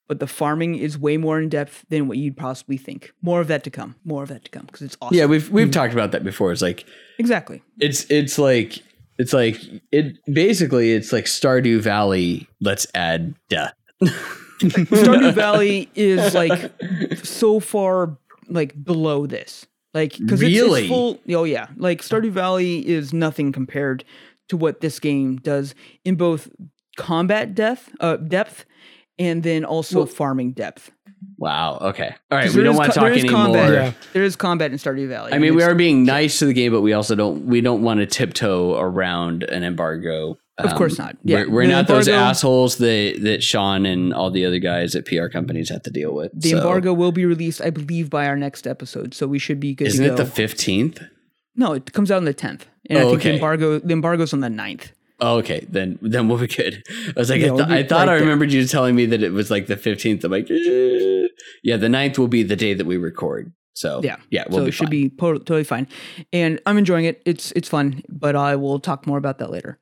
but the farming is way more in depth than what you'd possibly think. More of that to come. More of that to come because it's awesome. Yeah, we've we've talked about that before. It's like exactly. it's it's like it's like it basically it's like Stardew Valley. Let's add death. Stardew Valley is like so far like below this. Like because Really? it's, it's full. Oh yeah, like Stardew Valley is nothing compared to what this game does in both combat depth, uh, depth, and then also farming depth. Wow. Okay. All right. We don't want to co- talk is anymore. combat. Yeah. There is combat in Stardew Valley. I mean, we are being nice to the game, but we also don't we don't want to tiptoe around an embargo. Of course not. Yeah. we're, we're not those assholes that that Sean and all the other guys at PR companies have to deal with. The So- embargo will be released, I believe, by our next episode, so we should be good isn't it the fifteenth? no, it comes out on the tenth, and I Oh, think the embargo the embargo's on the 9th. Oh, okay, then then we'll be good. I was like, Yeah, I, we'll be I thought right I there. remembered you telling me that it was like the fifteenth. I'm like, eh. yeah, the 9th will be the day that we record. So Yeah, yeah, we'll so be it should fine. be totally fine, and I'm enjoying it. It's it's fun, but I will talk more about that later.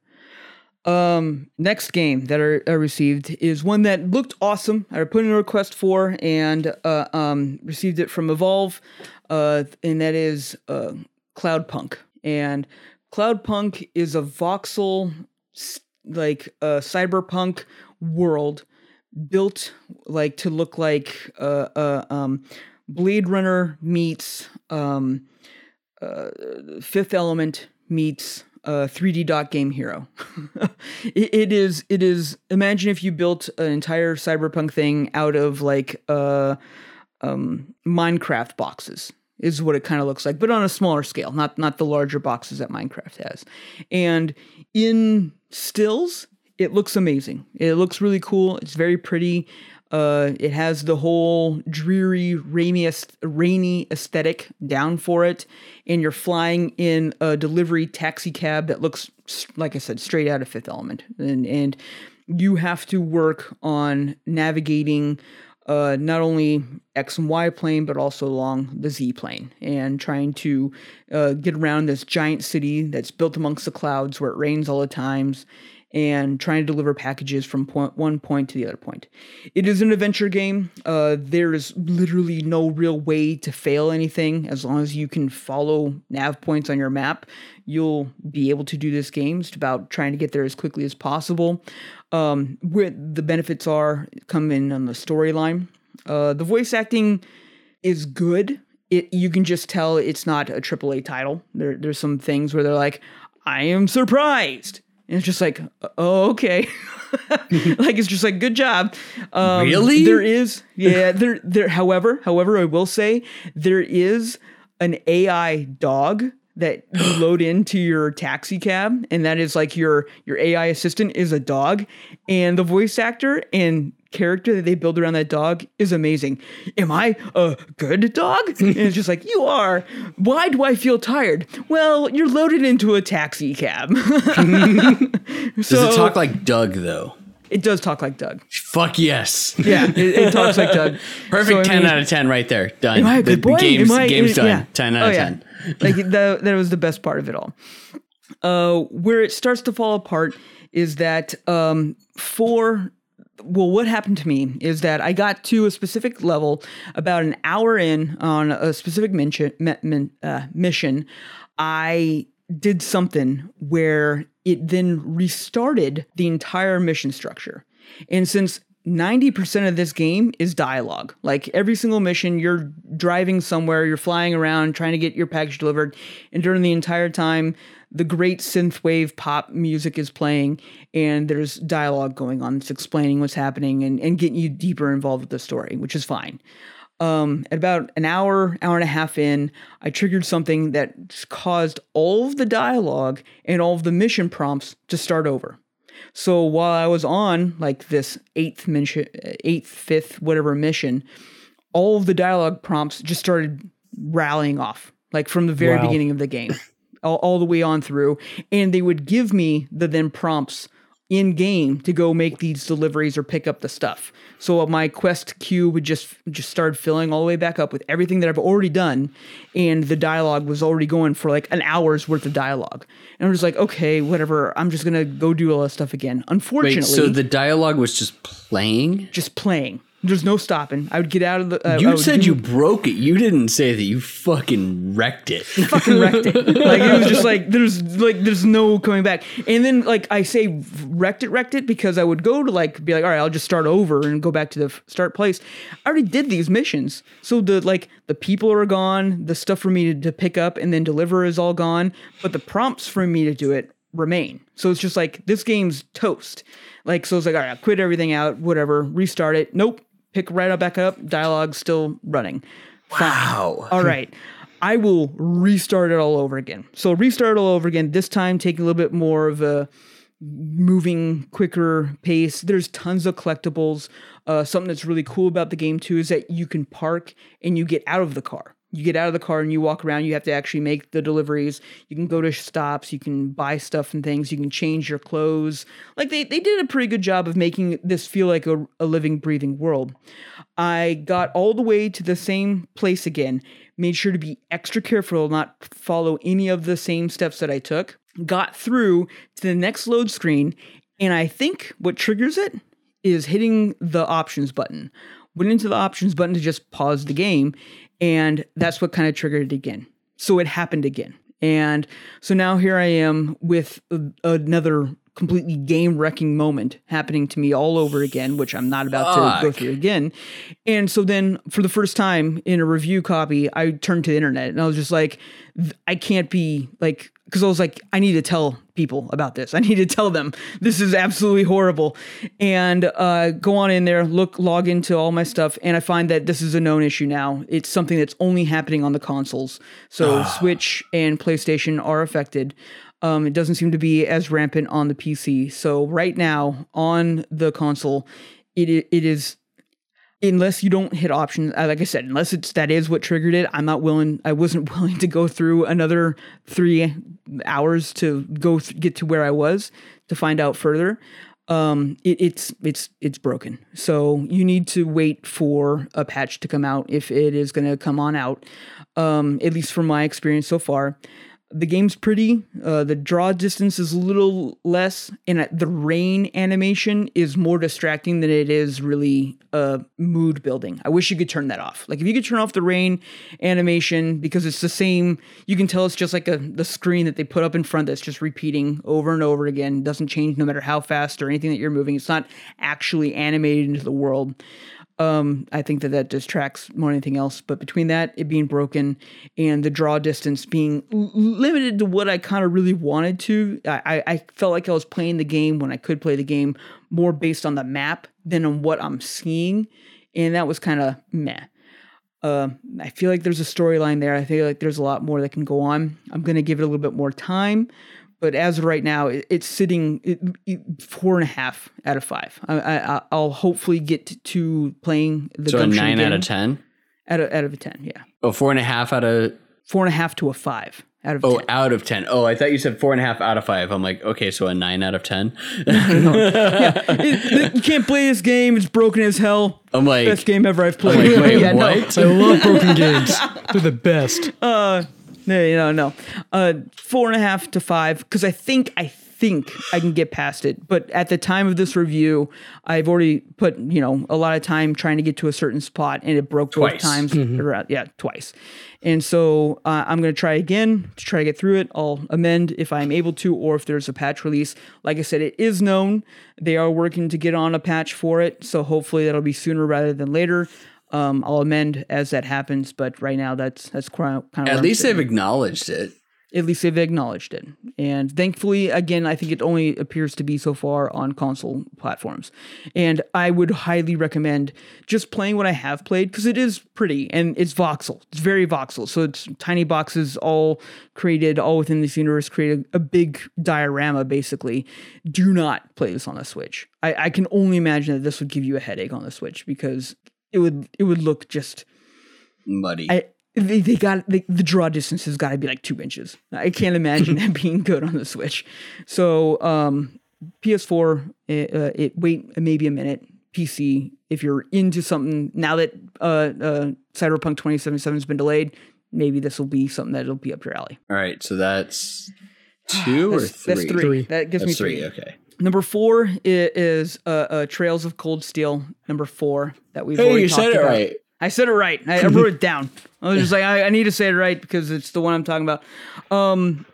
Um, next game that I, I received is one that looked awesome. I put in a request for and uh, um, received it from Evolve, uh, and that is uh, Cloudpunk. And Cloudpunk is a voxel, like a cyberpunk world built like to look like uh, uh, um, Blade Runner meets um, uh, Fifth Element meets uh, 3D Dot Game Hero. it, it is it is imagine if you built an entire cyberpunk thing out of like uh, um, Minecraft boxes is what it kind of looks like, but on a smaller scale, not not the larger boxes that Minecraft has. And in stills, it looks amazing. It looks really cool. It's very pretty. Uh, it has the whole dreary, rainy, rainy aesthetic down for it, and you're flying in a delivery taxi cab that looks, like I said, straight out of Fifth Element, and and you have to work on navigating uh, not only X and Y plane, but also along the Z plane, and trying to uh, get around this giant city that's built amongst the clouds where it rains all the times, and trying to deliver packages from point one point to the other point. It is an adventure game. Uh, there is literally no real way to fail anything as long as you can follow nav points on your map. You'll be able to do this game. It's about trying to get there as quickly as possible. Um, where the benefits are come in on the storyline. Uh, the voice acting is good. It you can just tell it's not a AAA title. There there's some things where they're like, I am surprised. And it's just like, oh, okay. like it's just like, good job. Um, Really? There is, yeah. There, there. However, however, I will say there is an AI dog that you load into your taxi cab, and that is like your your AI assistant is a dog, and the voice actor and character that they build around that dog is amazing. Am I a good dog? And it's just like, you are. Why do I feel tired? Well, you're loaded into a taxi cab. Does so it talk like Doug though? it does talk like Doug. Fuck yes. Yeah, it, it talks like Doug. Perfect So, I 10 mean- out of 10 right there. Done. Am I a the, good boy? the game's, Am I, game's done. yeah. 10 out oh, of yeah. 10. like that, that was the best part of it all. Uh, where it starts to fall apart is that um, for well, what happened to me is that I got to a specific level about an hour in on a specific min- uh, mission, I did something where it then restarted the entire mission structure. And since 90% of this game is dialogue. Like every single mission, you're driving somewhere, you're flying around trying to get your package delivered. And during the entire time, the great synthwave pop music is playing, and there's dialogue going on. It's explaining what's happening and, and getting you deeper involved with the story, which is fine. Um, at about an hour, hour and a half in, I triggered something that caused all of the dialogue and all of the mission prompts to start over. So while I was on like this eighth mission, eighth, fifth, whatever mission, all of the dialogue prompts just started rallying off, like from the very Wow. beginning of the game, all, all the way on through. And they would give me the then prompts in game to go make these deliveries or pick up the stuff. So my quest queue would just just start filling all the way back up with everything that I've already done, and the dialogue was already going for like an hour's worth of dialogue. And I'm just like, okay, whatever. I'm just gonna go do all that stuff again. Unfortunately, Wait, so the dialogue was just playing? just playing. There's no stopping. I would get out of the. Uh, You said do- you broke it. You didn't say that you fucking wrecked it. fucking wrecked it. Like it was just like there's like there's no coming back. And then like I say wrecked it, wrecked it because I would go to like be like, all right, I'll just start over and go back to the f- start place. I already did these missions, so the like the people are gone, the stuff for me to, to pick up and then deliver is all gone, but the prompts for me to do it remain. So it's just like this game's toast. Like so it's like all right, I'll quit everything out, whatever, restart it. Nope, pick right up back up. Dialogue still running. Wow. All right. I will restart it all over again. So restart it all over again. This time, take a little bit more of a moving, quicker pace. There's tons of collectibles. Uh, something that's really cool about the game too is that you can park and you get out of the car. You get out of the car and you walk around. You have to actually make the deliveries. You can go to stops. You can buy stuff and things. You can change your clothes. Like they, they did a pretty good job of making this feel like a, a living, breathing world. I got all the way to the same place again, made sure to be extra careful, not follow any of the same steps that I took. got through to the next load screen, and I think what triggers it is hitting the options button. Went into the options button to just pause the game, and that's what kind of triggered it again. So it happened again. And so now here I am with another completely game wrecking moment happening to me all over again, which I'm not about to go through again. And so then for the first time in a review copy, I turned to the internet and I was just like, I can't be like, because I was like, I need to tell people about this. I need to tell them this is absolutely horrible. And uh, go on in there, look, log into all my stuff, and I find that this is a known issue now. It's something that's only happening on the consoles. So Switch and PlayStation are affected. Um, it doesn't seem to be as rampant on the PC. So right now on the console, it it is unless you don't hit options uh, like i said unless it's that is what triggered it i'm not willing i wasn't willing to go through another three hours to go th- get to where i was to find out further. Um it, it's it's it's broken. So you need to wait for a patch to come out if it is going to come on out. Um at least from my experience so far the game's pretty. Uh, the draw distance is a little less, and uh, the rain animation is more distracting than it is really uh, mood building. I wish you could turn that off. Like if you could turn off the rain animation because it's the same. You can tell it's just like a the screen that they put up in front that's just repeating over and over again. Doesn't change no matter how fast or anything that you're moving. It's not actually animated into the world um, I think that that distracts more than anything else. But between that, it being broken, and the draw distance being l- limited to what I kind of really wanted to, I, I- felt like I was playing the game when I could play the game more based on the map than on what I'm seeing, and that was kind of meh. Uh, I feel like there's a storyline there. I feel like there's a lot more that can go on. I'm gonna give it a little bit more time, but as of right now, it, it's sitting it, it- four and a half out of five. I, I, I'll hopefully get to playing the So a Gumption nine out of ten. out of out of a ten. Yeah, Oh, four and a half out of four and a half to a five out of oh ten. out of ten. Oh, I thought you said four and a half out of five. I'm like, okay, so a nine out of ten. It- it- you can't play this game. It's broken as hell. I'm like, Best game ever I've played. like, wait, Yeah, no. I love broken games. They're the best. Uh, No, no, no. Uh, four and a half to five because I think I think I can get past it. But at the time of this review, I've already put you know a lot of time trying to get to a certain spot, and it broke both Twice. times. around- yeah, twice. And so uh, I'm gonna try again to try to get through it. I'll amend if I'm able to, or if there's a patch release. Like I said, it is known they are working to get on a patch for it, so hopefully that'll be sooner rather than later. Um, I'll amend as that happens, but right now that's that's kind of At least they've acknowledged it. at least they've acknowledged it. And thankfully, again, I think it only appears to be so far on console platforms. And I would highly recommend just playing what I have played because it is pretty and it's voxel. It's very voxel. So it's tiny boxes all created, all within this universe, create a, a big diorama basically. Do not play this on the Switch. I, I can only imagine that this would give you a headache on the Switch because it would it would look just Muddy. I they, they got the, the draw distance has got to be like two inches. I can't imagine that being good on the Switch. So um, PS4, it, uh, it wait maybe a minute. PC, if you're into something now that uh, uh, Cyberpunk 2077 has been delayed, maybe this will be something that'll be up your alley. All right, so that's two or three. that's three. Three. That gives That's me three. three. Okay. Number four is uh, uh, Trails of Cold Steel. Number four that we've Hey, already you talked said it about. right. I said it right. I, I wrote it down. I was just like, I, I need to say it right because it's the one I'm talking about. Um,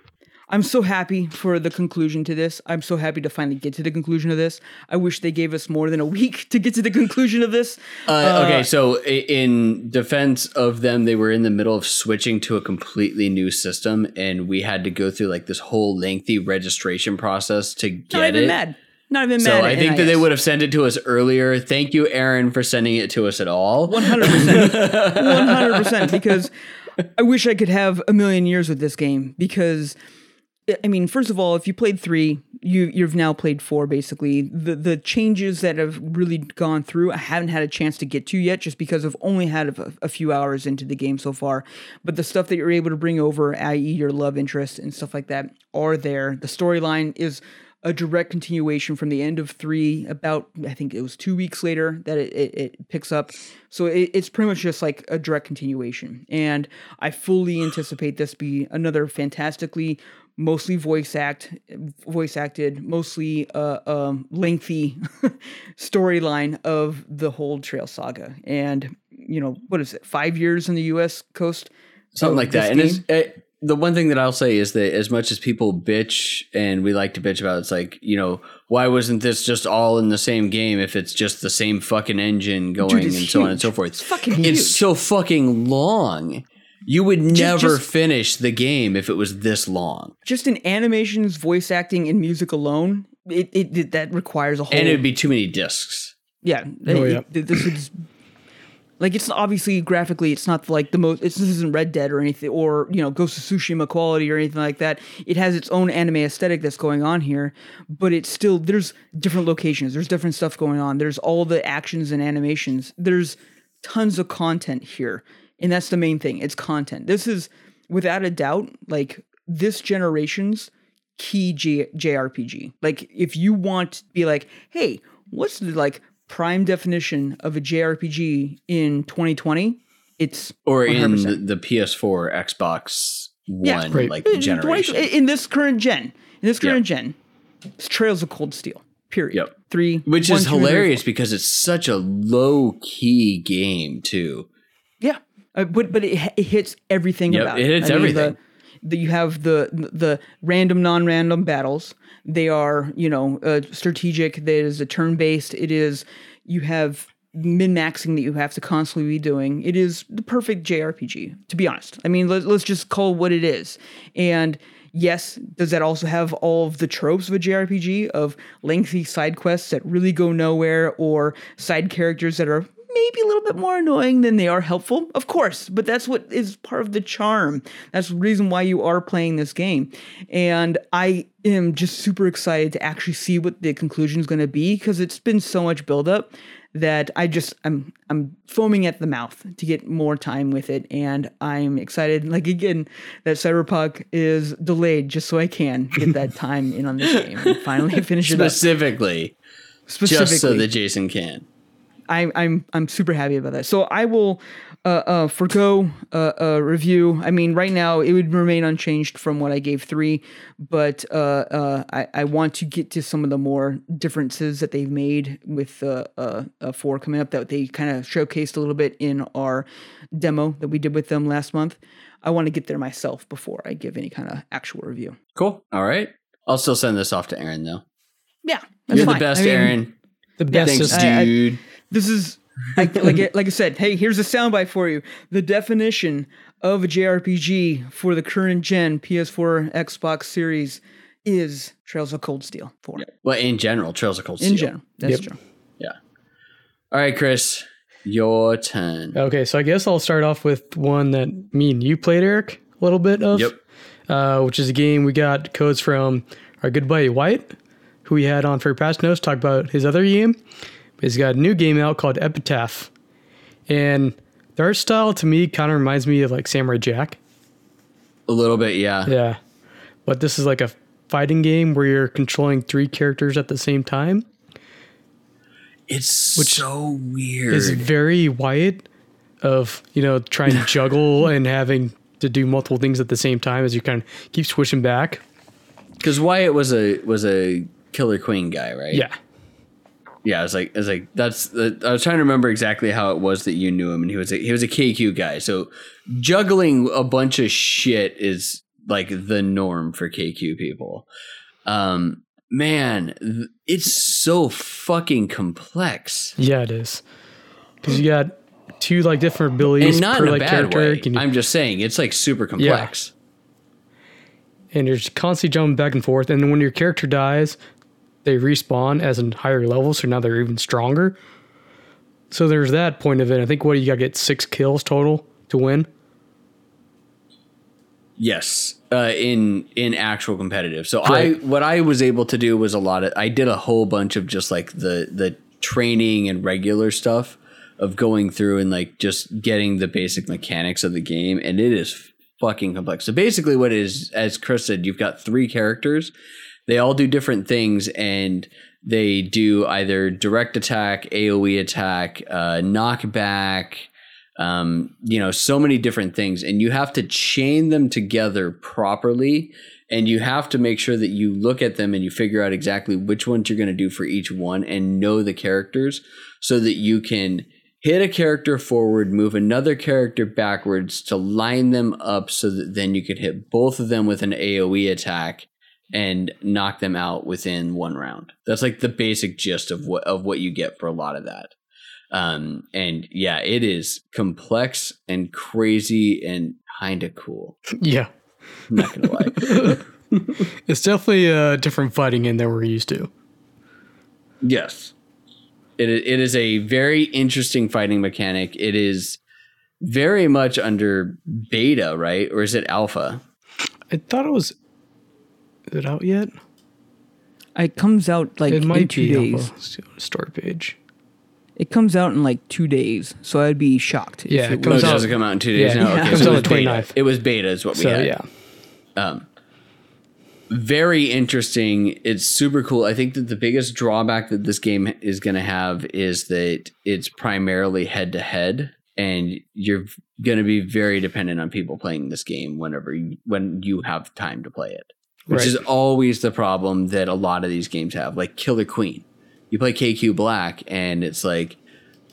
I'm so happy for the conclusion to this. I'm so happy to finally get to the conclusion of this. I wish they gave us more than a week to get to the conclusion of this. Uh, okay, so in defense of them, they were in the middle of switching to a completely new system, and we had to go through like this whole lengthy registration process to Not get even it. mad. Not even So mad. So I think that they would have sent it to us earlier. Thank you, Aaron, for sending it to us at all. One hundred percent, one hundred percent. Because I wish I could have a million years with this game. Because I mean, first of all, if you played three, you you've now played four. Basically, the the changes that have really gone through, I haven't had a chance to get to yet, just because I've only had a, a few hours into the game so far. But the stuff that you're able to bring over, i.e., your love interest and stuff like that, are there. The storyline is a direct continuation from the end of three about i think it was two weeks later that it, it, it picks up so it, it's pretty much just like a direct continuation and i fully anticipate this be another fantastically mostly voice act, voice acted, mostly uh, um, lengthy storyline of the whole Trail Saga. And you know, what is it? Five years in the U.S. coast, something like this that. And game? it's, it, the one thing that I'll say is that as much as people bitch and we like to bitch about, it's like you know why wasn't this just all in the same game if it's just the same fucking engine going it's and so on and so forth. It's fucking It's huge. so fucking long. You would never just- finish the game if it was this long, just in animations, voice acting, and music alone, it, it, it that requires a whole. and it'd be too many discs. yeah, Oh, it- yeah. it- this is like it's obviously graphically, it's not like the most. It's, this isn't Red Dead or anything, or you know, Ghost of Tsushima quality or anything like that. It has its own anime aesthetic that's going on here, but it's still there's different locations, there's different stuff going on. There's all the actions and animations. There's tons of content here, and that's the main thing. It's content. This is without a doubt like this generation's key J- JRPG. Like if you want to be like, hey, what's the like prime definition of a JRPG in 2020? It's Or in 100%. the, the PS4, Xbox Yeah. One, Right. like in, generation. in this current gen. In this current Yep. gen, it's Trails of Cold Steel. Period. Yep. Three, Which one, is two, three, hilarious because it's such a low key game too. Uh, but but it, it hits everything Yep, about it hits I mean, everything. The, the, you have the the random non-random battles. They are you know uh, strategic. That is a turn-based. It is you have min-maxing that you have to constantly be doing. It is the perfect JRPG. To be honest, I mean let, let's just call what it is. And yes, does that also have all of the tropes of a JRPG of lengthy side quests that really go nowhere or side characters that are maybe a little bit more annoying than they are helpful, of course, but that's what is part of the charm. That's the reason why you are playing this game. And I am just super excited to actually see what the conclusion is going to be because it's been so much buildup that I just I'm I'm foaming at the mouth to get more time with it and I'm excited like again that Cyberpunk is delayed just so I can get that time in on this game and finally finish it up Specifically, specifically just so that Jason can. I'm I'm I'm super happy about that. So I will uh, uh, forego uh, a review. I mean, right now it would remain unchanged from what I gave three, but uh, uh, I I want to get to some of the more differences that they've made with uh, uh, uh, four coming up that they kind of showcased a little bit in our demo that we did with them last month. I want to get there myself before I give any kind of actual review. Cool. All right. I'll still send this off to Aaron though. Yeah, that's You're fine. the best, I mean, Aaron. The best Thanks, is I- I- dude. This is I, like I- like I said. Hey, here's a soundbite for you. The definition of a JRPG for the current gen PS4, Xbox Series is Trails of Cold Steel. Four well, in general, Trails of Cold Steel. in general. That's Yep. true. Yeah. All right, Chris, your turn. okay. So I guess I'll start off with one that me and you played, Eric, a little bit of. Yep. Uh, which is a game we got codes from our good buddy White, who we had on for Patch Notes, talk about his other game. He's got a new game out called Epitaph, and the art style to me kind of reminds me of like Samurai Jack. A little bit, yeah. Yeah. But this is like a fighting game where you're controlling three characters at the same time. It's which so weird. It's very Wyatt of, you know, trying to juggle and having to do multiple things at the same time as you kind of keep switching back. Because Wyatt was a was a Killer Queen guy, right? Yeah. Yeah, I was like, I was like, that's. Uh, I was trying to remember exactly how it was that you knew him, and he was a, he was a KQ guy. So juggling a bunch of shit is like the norm for KQ people. Um, man, it's so fucking complex, Yeah, it is. Because you got two like different abilities and not per in a like bad character. way. You- I'm just saying, it's like super complex. and you're constantly jumping back and forth. And then when your character dies, they respawn as a higher level, so now they're even stronger. So there's that point of it. I think what you got to get six kills total to win. Yes, uh, in in actual competitive. So I what I was able to do was a lot of I did a whole bunch of just like the the training and regular stuff of going through and like just getting the basic mechanics of the game, and it is fucking complex. So basically, what it is as Chris said, you've got three characters. They all do different things, and they do either direct attack, AOE attack, uh, knockback um, you know, so many different things, and you have to chain them together properly and you have to make sure that you look at them and you figure out exactly which ones you're going to do for each one and know the characters so that you can hit a character forward, move another character backwards to line them up so that then you could hit both of them with an AoE attack and knock them out within one round. That's like the basic gist of what of what you get for a lot of that. Um, and yeah, it is complex and crazy and kind of cool. Yeah. I'm not gonna lie. It's definitely a different fighting in than we're used to. Yes. It, it is a very interesting fighting mechanic. It is very much under beta, right? Or is it alpha? I thought it was. Is it out yet? It comes out like it in two be days. alpha. Let's go to Start page. It comes out in like two days, so I'd be shocked. if Yeah, it it Oh, comes it out- doesn't come out in two days yeah, now. yeah. Okay, It comes so out it on was beta. It was beta, is what we So had. yeah, Um, very interesting. It's super cool. I think that the biggest drawback that this game is going to have is that it's primarily head to head, and you're going to be very dependent on people playing this game whenever you, when you have time to play it, which Right. is always the problem that a lot of these games have. Like Killer Queen, you play KQ Black, and it's like,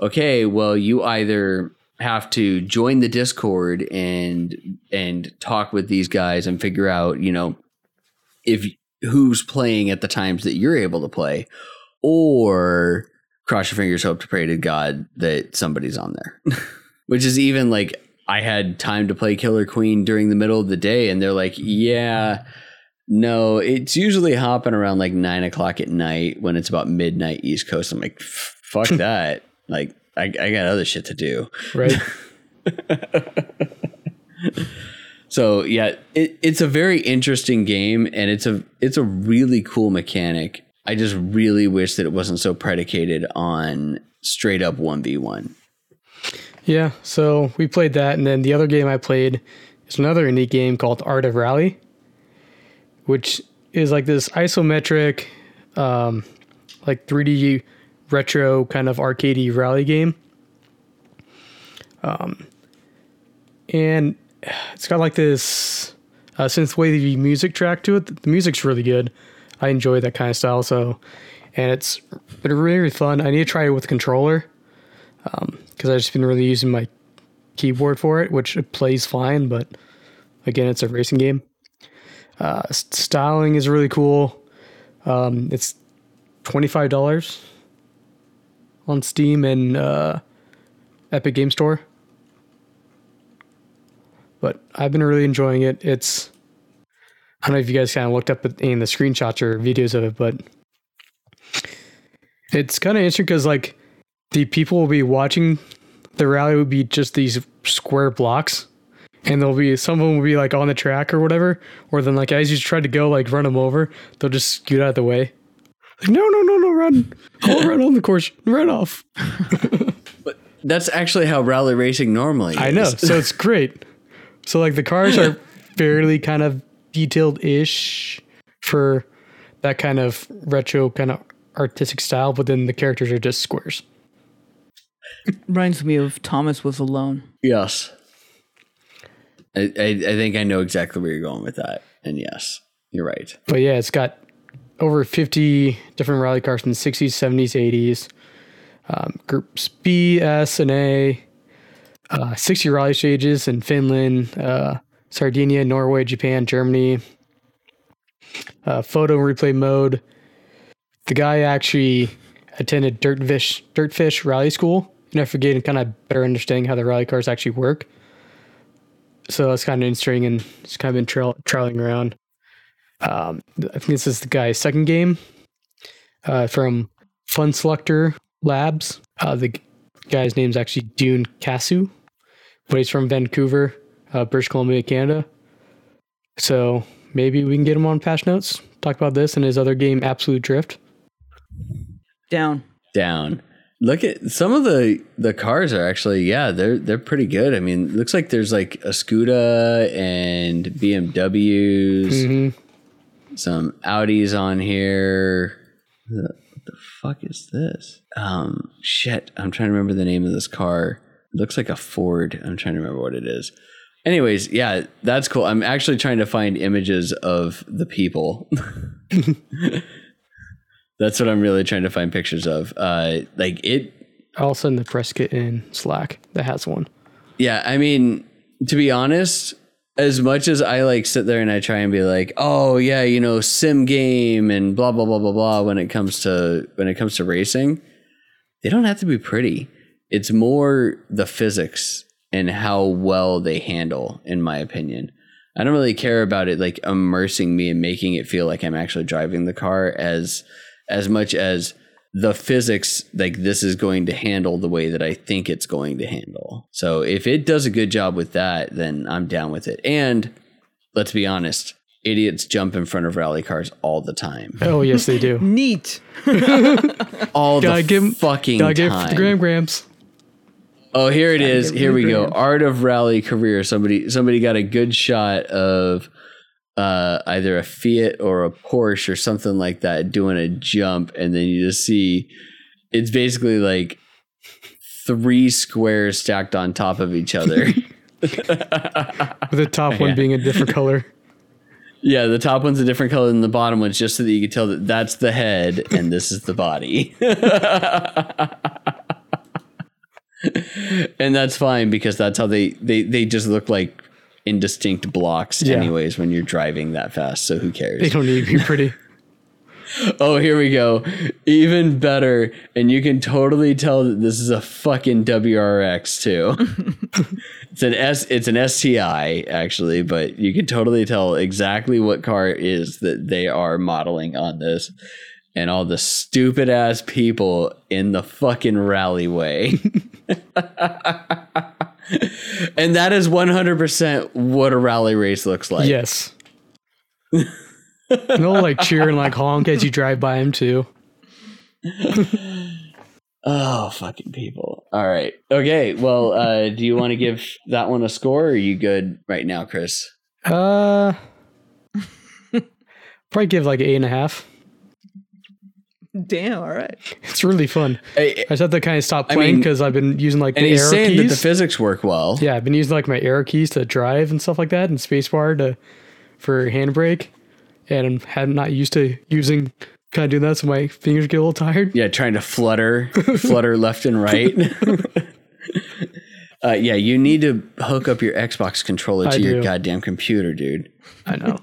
okay, well, you either have to join the Discord and and talk with these guys and figure out, you know, if who's playing at the times that you're able to play, or cross your fingers, hope to pray to God that somebody's on there. Which is even like I had time to play Killer Queen during the middle of the day, and they're like, yeah. No, it's usually hopping around like nine o'clock at night when it's about midnight East Coast. I'm like, fuck that. Like, I, I got other shit to do. right. So yeah, it, it's a very interesting game, and it's a it's a really cool mechanic. I just really wish that it wasn't so predicated on straight up one v one. yeah. So we played that, and then the other game I played is another indie game called Art of Rally, which is like this isometric, um, like 3D retro kind of arcadey rally game. Um, and it's got like this uh, synth wavy music track to it. The music's really good. I enjoy that kind of style. So, and it's been really, really fun. I need to try it with controller because I've just been really using my keyboard for it, which it plays fine. But again, it's a racing game. Uh, styling is really cool. Um, it's twenty five dollars on Steam and uh, Epic Game Store. But I've been really enjoying it. It's I don't know if you guys kind of looked up of the screenshots or videos of it, but it's kind of interesting because like the people will be watching the rally would be just these square blocks and there'll be some of them will be like on the track or whatever or then like as you try to go like run them over they'll just scoot out of the way. Like no no no no run. I'll run on the course. Run off. But That's actually how rally racing normally. i know. so it's great. So like the cars are fairly kind of detailed ish for that kind of retro kind of artistic style but then the characters are just squares. Reminds me of Thomas was alone. Yes. I, I think I know exactly where you're going with that, and yes, you're right. But yeah, it's got over 50 different rally cars from the 60s, 70s, 80s. Um, groups B, S, and A. Uh, 60 rally stages in Finland, uh, Sardinia, Norway, Japan, Germany. Uh, photo replay mode. The guy actually attended Dirtfish, Dirtfish Rally School, and I forget and kind of better understanding how the rally cars actually work. So it's kind of interesting and just kind of been trail, trailing around. Um, I think this is the guy's second game uh, from Funselektor Labs. Uh, the g- guy's name's actually Dune Casu, but he's from Vancouver, uh, British Columbia, Canada. So maybe we can get him on Patch Notes, talk about this and his other game, Absolute Drift. Down. Down. Look at some of the the cars are actually yeah they're they're pretty good. I mean, looks like there's like a Skoda and BMWs, Mm-hmm. some Audis on here. What the fuck is this? Um, shit, I'm trying to remember the name of this car. It looks like a Ford. I'm trying to remember what it is. Anyways, yeah, that's cool. I'm actually trying to find images of the people. that's what I'm really trying to find pictures of. Uh, like it, I'll send the press kit in Slack that has one. yeah. I mean, to be honest, as much as I like sit there and I try and be like, oh yeah, you know, sim game and blah blah blah blah blah. When it comes to when it comes to racing, they don't have to be pretty. It's more the physics and how well they handle, in my opinion. I don't really care about it like immersing me and making it feel like I'm actually driving the car as as much as the physics like this is going to handle the way that I think it's going to handle. So if it does a good job with that, then I'm down with it. And let's be honest, idiots jump in front of rally cars all the time. Oh yes, they do. Neat. All Gotta the give 'em- fucking Gotta give time. the gram grams. Oh, here it is. give Here we go. grams. Art of rally career. Somebody somebody got a good shot of uh, either a Fiat or a Porsche or something like that doing a jump, and then you just see it's basically like three squares stacked on top of each other. With the top one Yeah. being a different color. yeah, the top one's a different color than the bottom one's, just so that you can tell that that's the head and this is the body. and that's fine because that's how they they they just look like indistinct blocks Yeah. anyways when you're driving that fast so who cares? They don't need to be pretty. oh here we go. Even better and you can totally tell that this is a fucking wrx too. It's an s it's an sti actually but you can totally tell exactly what car it is that they are modeling on this. And all the stupid ass people in the fucking rally way and that is 100% what a rally race looks like Yes. They'll like cheer and like honk as you drive by them too. Oh, fucking people. All right. Okay. Well, uh, do you want to give that one a score or are you good right now, Chris? Uh, probably give like eight and a half. Damn. All right. It's really fun. Hey, I just have to kind of stop playing because I've been using like and the he's arrow saying that the physics work well. yeah, I've been using like my arrow keys to drive and stuff like that, and spacebar to for handbrake, and I'm had not used to using kind of doing that, so my fingers get a little tired. Yeah, trying to flutter, flutter left and right. uh, yeah, you need to hook up your Xbox controller to I your do. goddamn computer, dude. I know.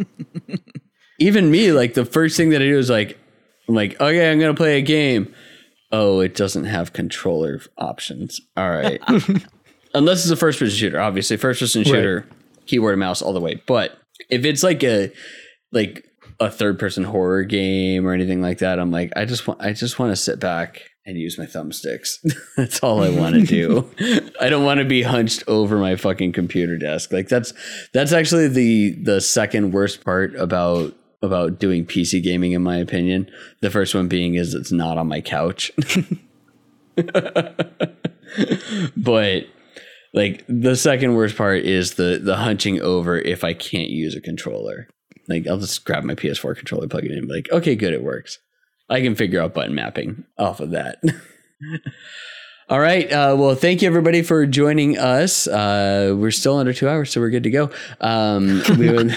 Even me, like the first thing that I do is like, I'm like, okay, I'm gonna play a game. Oh, it doesn't have controller options. All right, unless it's a first person shooter. Obviously, first person shooter, keyboard and mouse all the way. But if it's like a like a third person horror game or anything like that, I'm like, I just want, I just want to sit back and use my thumbsticks. that's all I want to do. I don't want to be hunched over my fucking computer desk. Like that's that's actually the the second worst part about about doing PC gaming in my opinion. The first one being is it's not on my couch. but like the second worst part is the the hunching over if I can't use a controller. Like I'll just grab my PS4 controller, plug it in, like, okay, good, it works. I can figure out button mapping off of that. All right. Uh, well, thank you everybody for joining us. Uh, we're still under two hours, so we're good to go. Um, we would,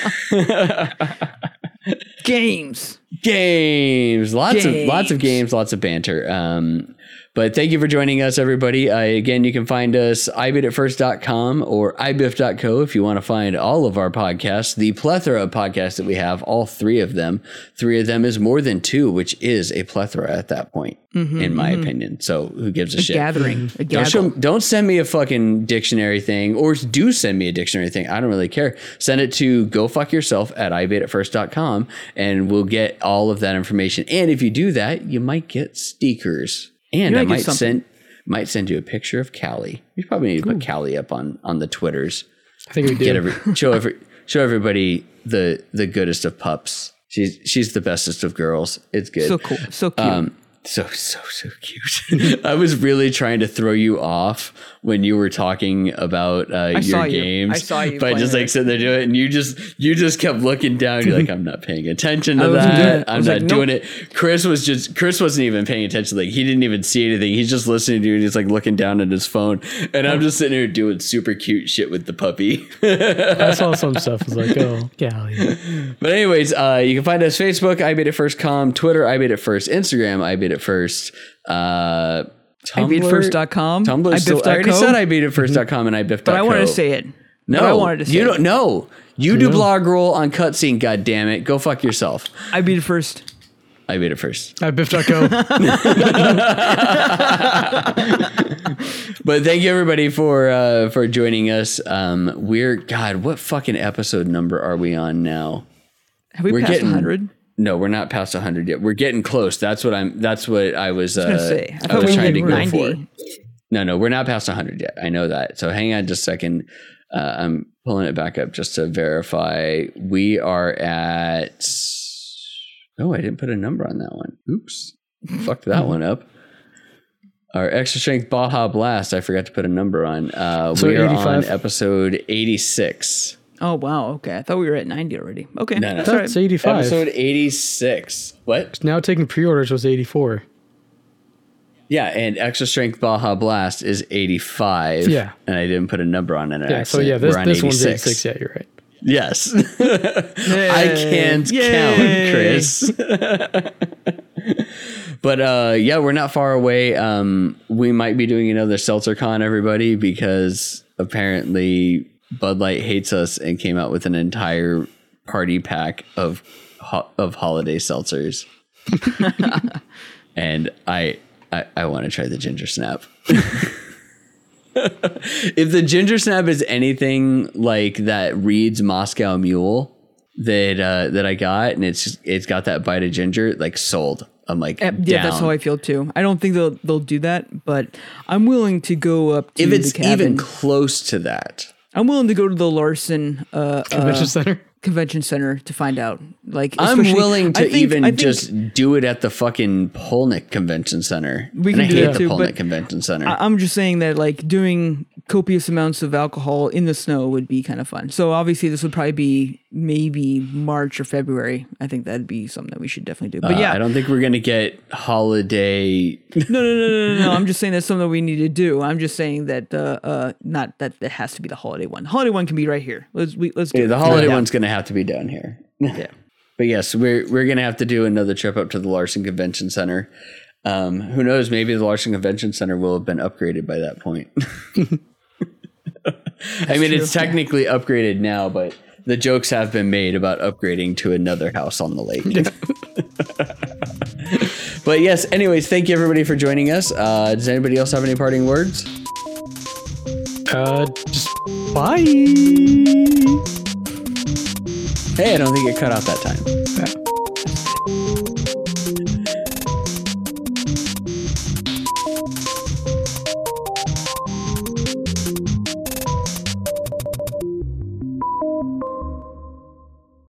Games. games, lots of lots of Games. games, lots of banter. Um, but thank you for joining us, everybody. Uh, again, you can find us ibeatitfirst.com or ibiff.co if you want to find all of our podcasts, the plethora of podcasts that we have, all three of them. Three of them is more than two, which is a plethora at that point, in my opinion. So who gives a, shit? Gathering. A Don't, show, don't send me a fucking dictionary thing, or do send me a dictionary thing. I don't really care. Send it to go fuck yourself at ibeatitfirst.com and we'll get all of that information. And if you do that, you might get stickers. And I might get might something. send might send you a picture of Callie. You probably need to put Callie up on on the Twitters. I think we do. Get every show every show everybody the the goodest of pups. She's she's the bestest of girls. It's good. So cool. So cute. Um, so so so cute. I was really trying to throw you off when you were talking about uh, your saw you. games. I saw you But playing just like it. sitting there doing it, and you just you just kept looking down. You're like, I'm not paying attention to wasn't doing it. that. I I'm not like, doing nope. it. Chris was just Chris wasn't even paying attention. Like he didn't even see anything. He's just listening to you. And he's like looking down at his phone, and I'm just sitting here doing super cute shit with the puppy. I saw some stuff. I was like, oh, golly. But anyways, uh, you can find us Facebook, I made it first com, Twitter, I made it first, Instagram, I made it first, uh, Tumblr, ibeatfirst.com, Tumblr. Still, I already said I beat it first.com and iBiff.co. But I wanted to say it. no. But I wanted to say you don't know. You do blog roll on cutscene. God damn it, go fuck yourself. I beat it first. I beat it first. At biff.co. But thank you everybody for uh, for joining us. Um, we're God, what fucking episode number are we on now? Have we We're passed getting- 100? No, we're not past 100 yet. We're getting close. That's what I'm. That's what I was. Uh, I was gonna say. I I was trying to go 90. for. No, no, we're not past 100 yet. I know that. So hang on just a second. Uh, I'm pulling it back up just to verify. We are at. Oh, I didn't put a number on that one. Oops. Fucked that one up. Our extra strength Baja Blast. I forgot to put a number on. Uh, So we are on episode 86. Oh, wow. Okay. I thought we were at 90 already. Okay. No, no. That's all right. That's 85. Episode 86. What? now taking pre-orders was 84. Yeah, and extra strength Baja Blast is 85. Yeah. And I didn't put a number on it. Yeah, so yeah, this, We're on this one's 86. 86. Yeah, you're right. Yes. I can't Yay. count, Chris. but uh, yeah, we're not far away. Um, we might be doing another SeltzerCon, everybody, because apparently Bud Light hates us and came out with an entire party pack of ho- of holiday seltzers. and I I, I want to try the ginger snap. if the ginger snap is anything like that Reed's Moscow Mule that uh, that I got, and it's just, it's got that bite of ginger, like sold. I'm like, Yeah, that's how I feel too. I don't think they'll they'll do that, but I'm willing to go up to if it's even close to that. I'm willing to go to the Larson uh, Convention uh, Center. convention center to find out. Like, I'm willing to think- even think just do it at the fucking Polnick Convention Center. We and can I do hate that the too, Polnick Convention Center. I- I'm just saying that like doing copious amounts of alcohol in the snow would be kind of fun. So obviously this would probably be maybe March or February. I think that'd be something that we should definitely do. But Uh, yeah, I don't think we're gonna get holiday. no, no, no, no, no, no. I'm just saying that's something that we need to do. I'm just saying that uh, uh, not that it has to be the holiday one. Holiday one can be right here. Let's we let's do Yeah, it. the holiday one's gonna have to be down here. Yeah. But yes, we're we're gonna have to do another trip up to the Larson Convention Center. Um, who knows? Maybe the Larson Convention Center will have been upgraded by that point. I mean, it's technically upgraded now, but the jokes have been made about upgrading to another house on the lake. but yes, anyways, thank you everybody for joining us. Uh, does anybody else have any parting words? Uh, just bye. Hey, I don't think it cut out that time.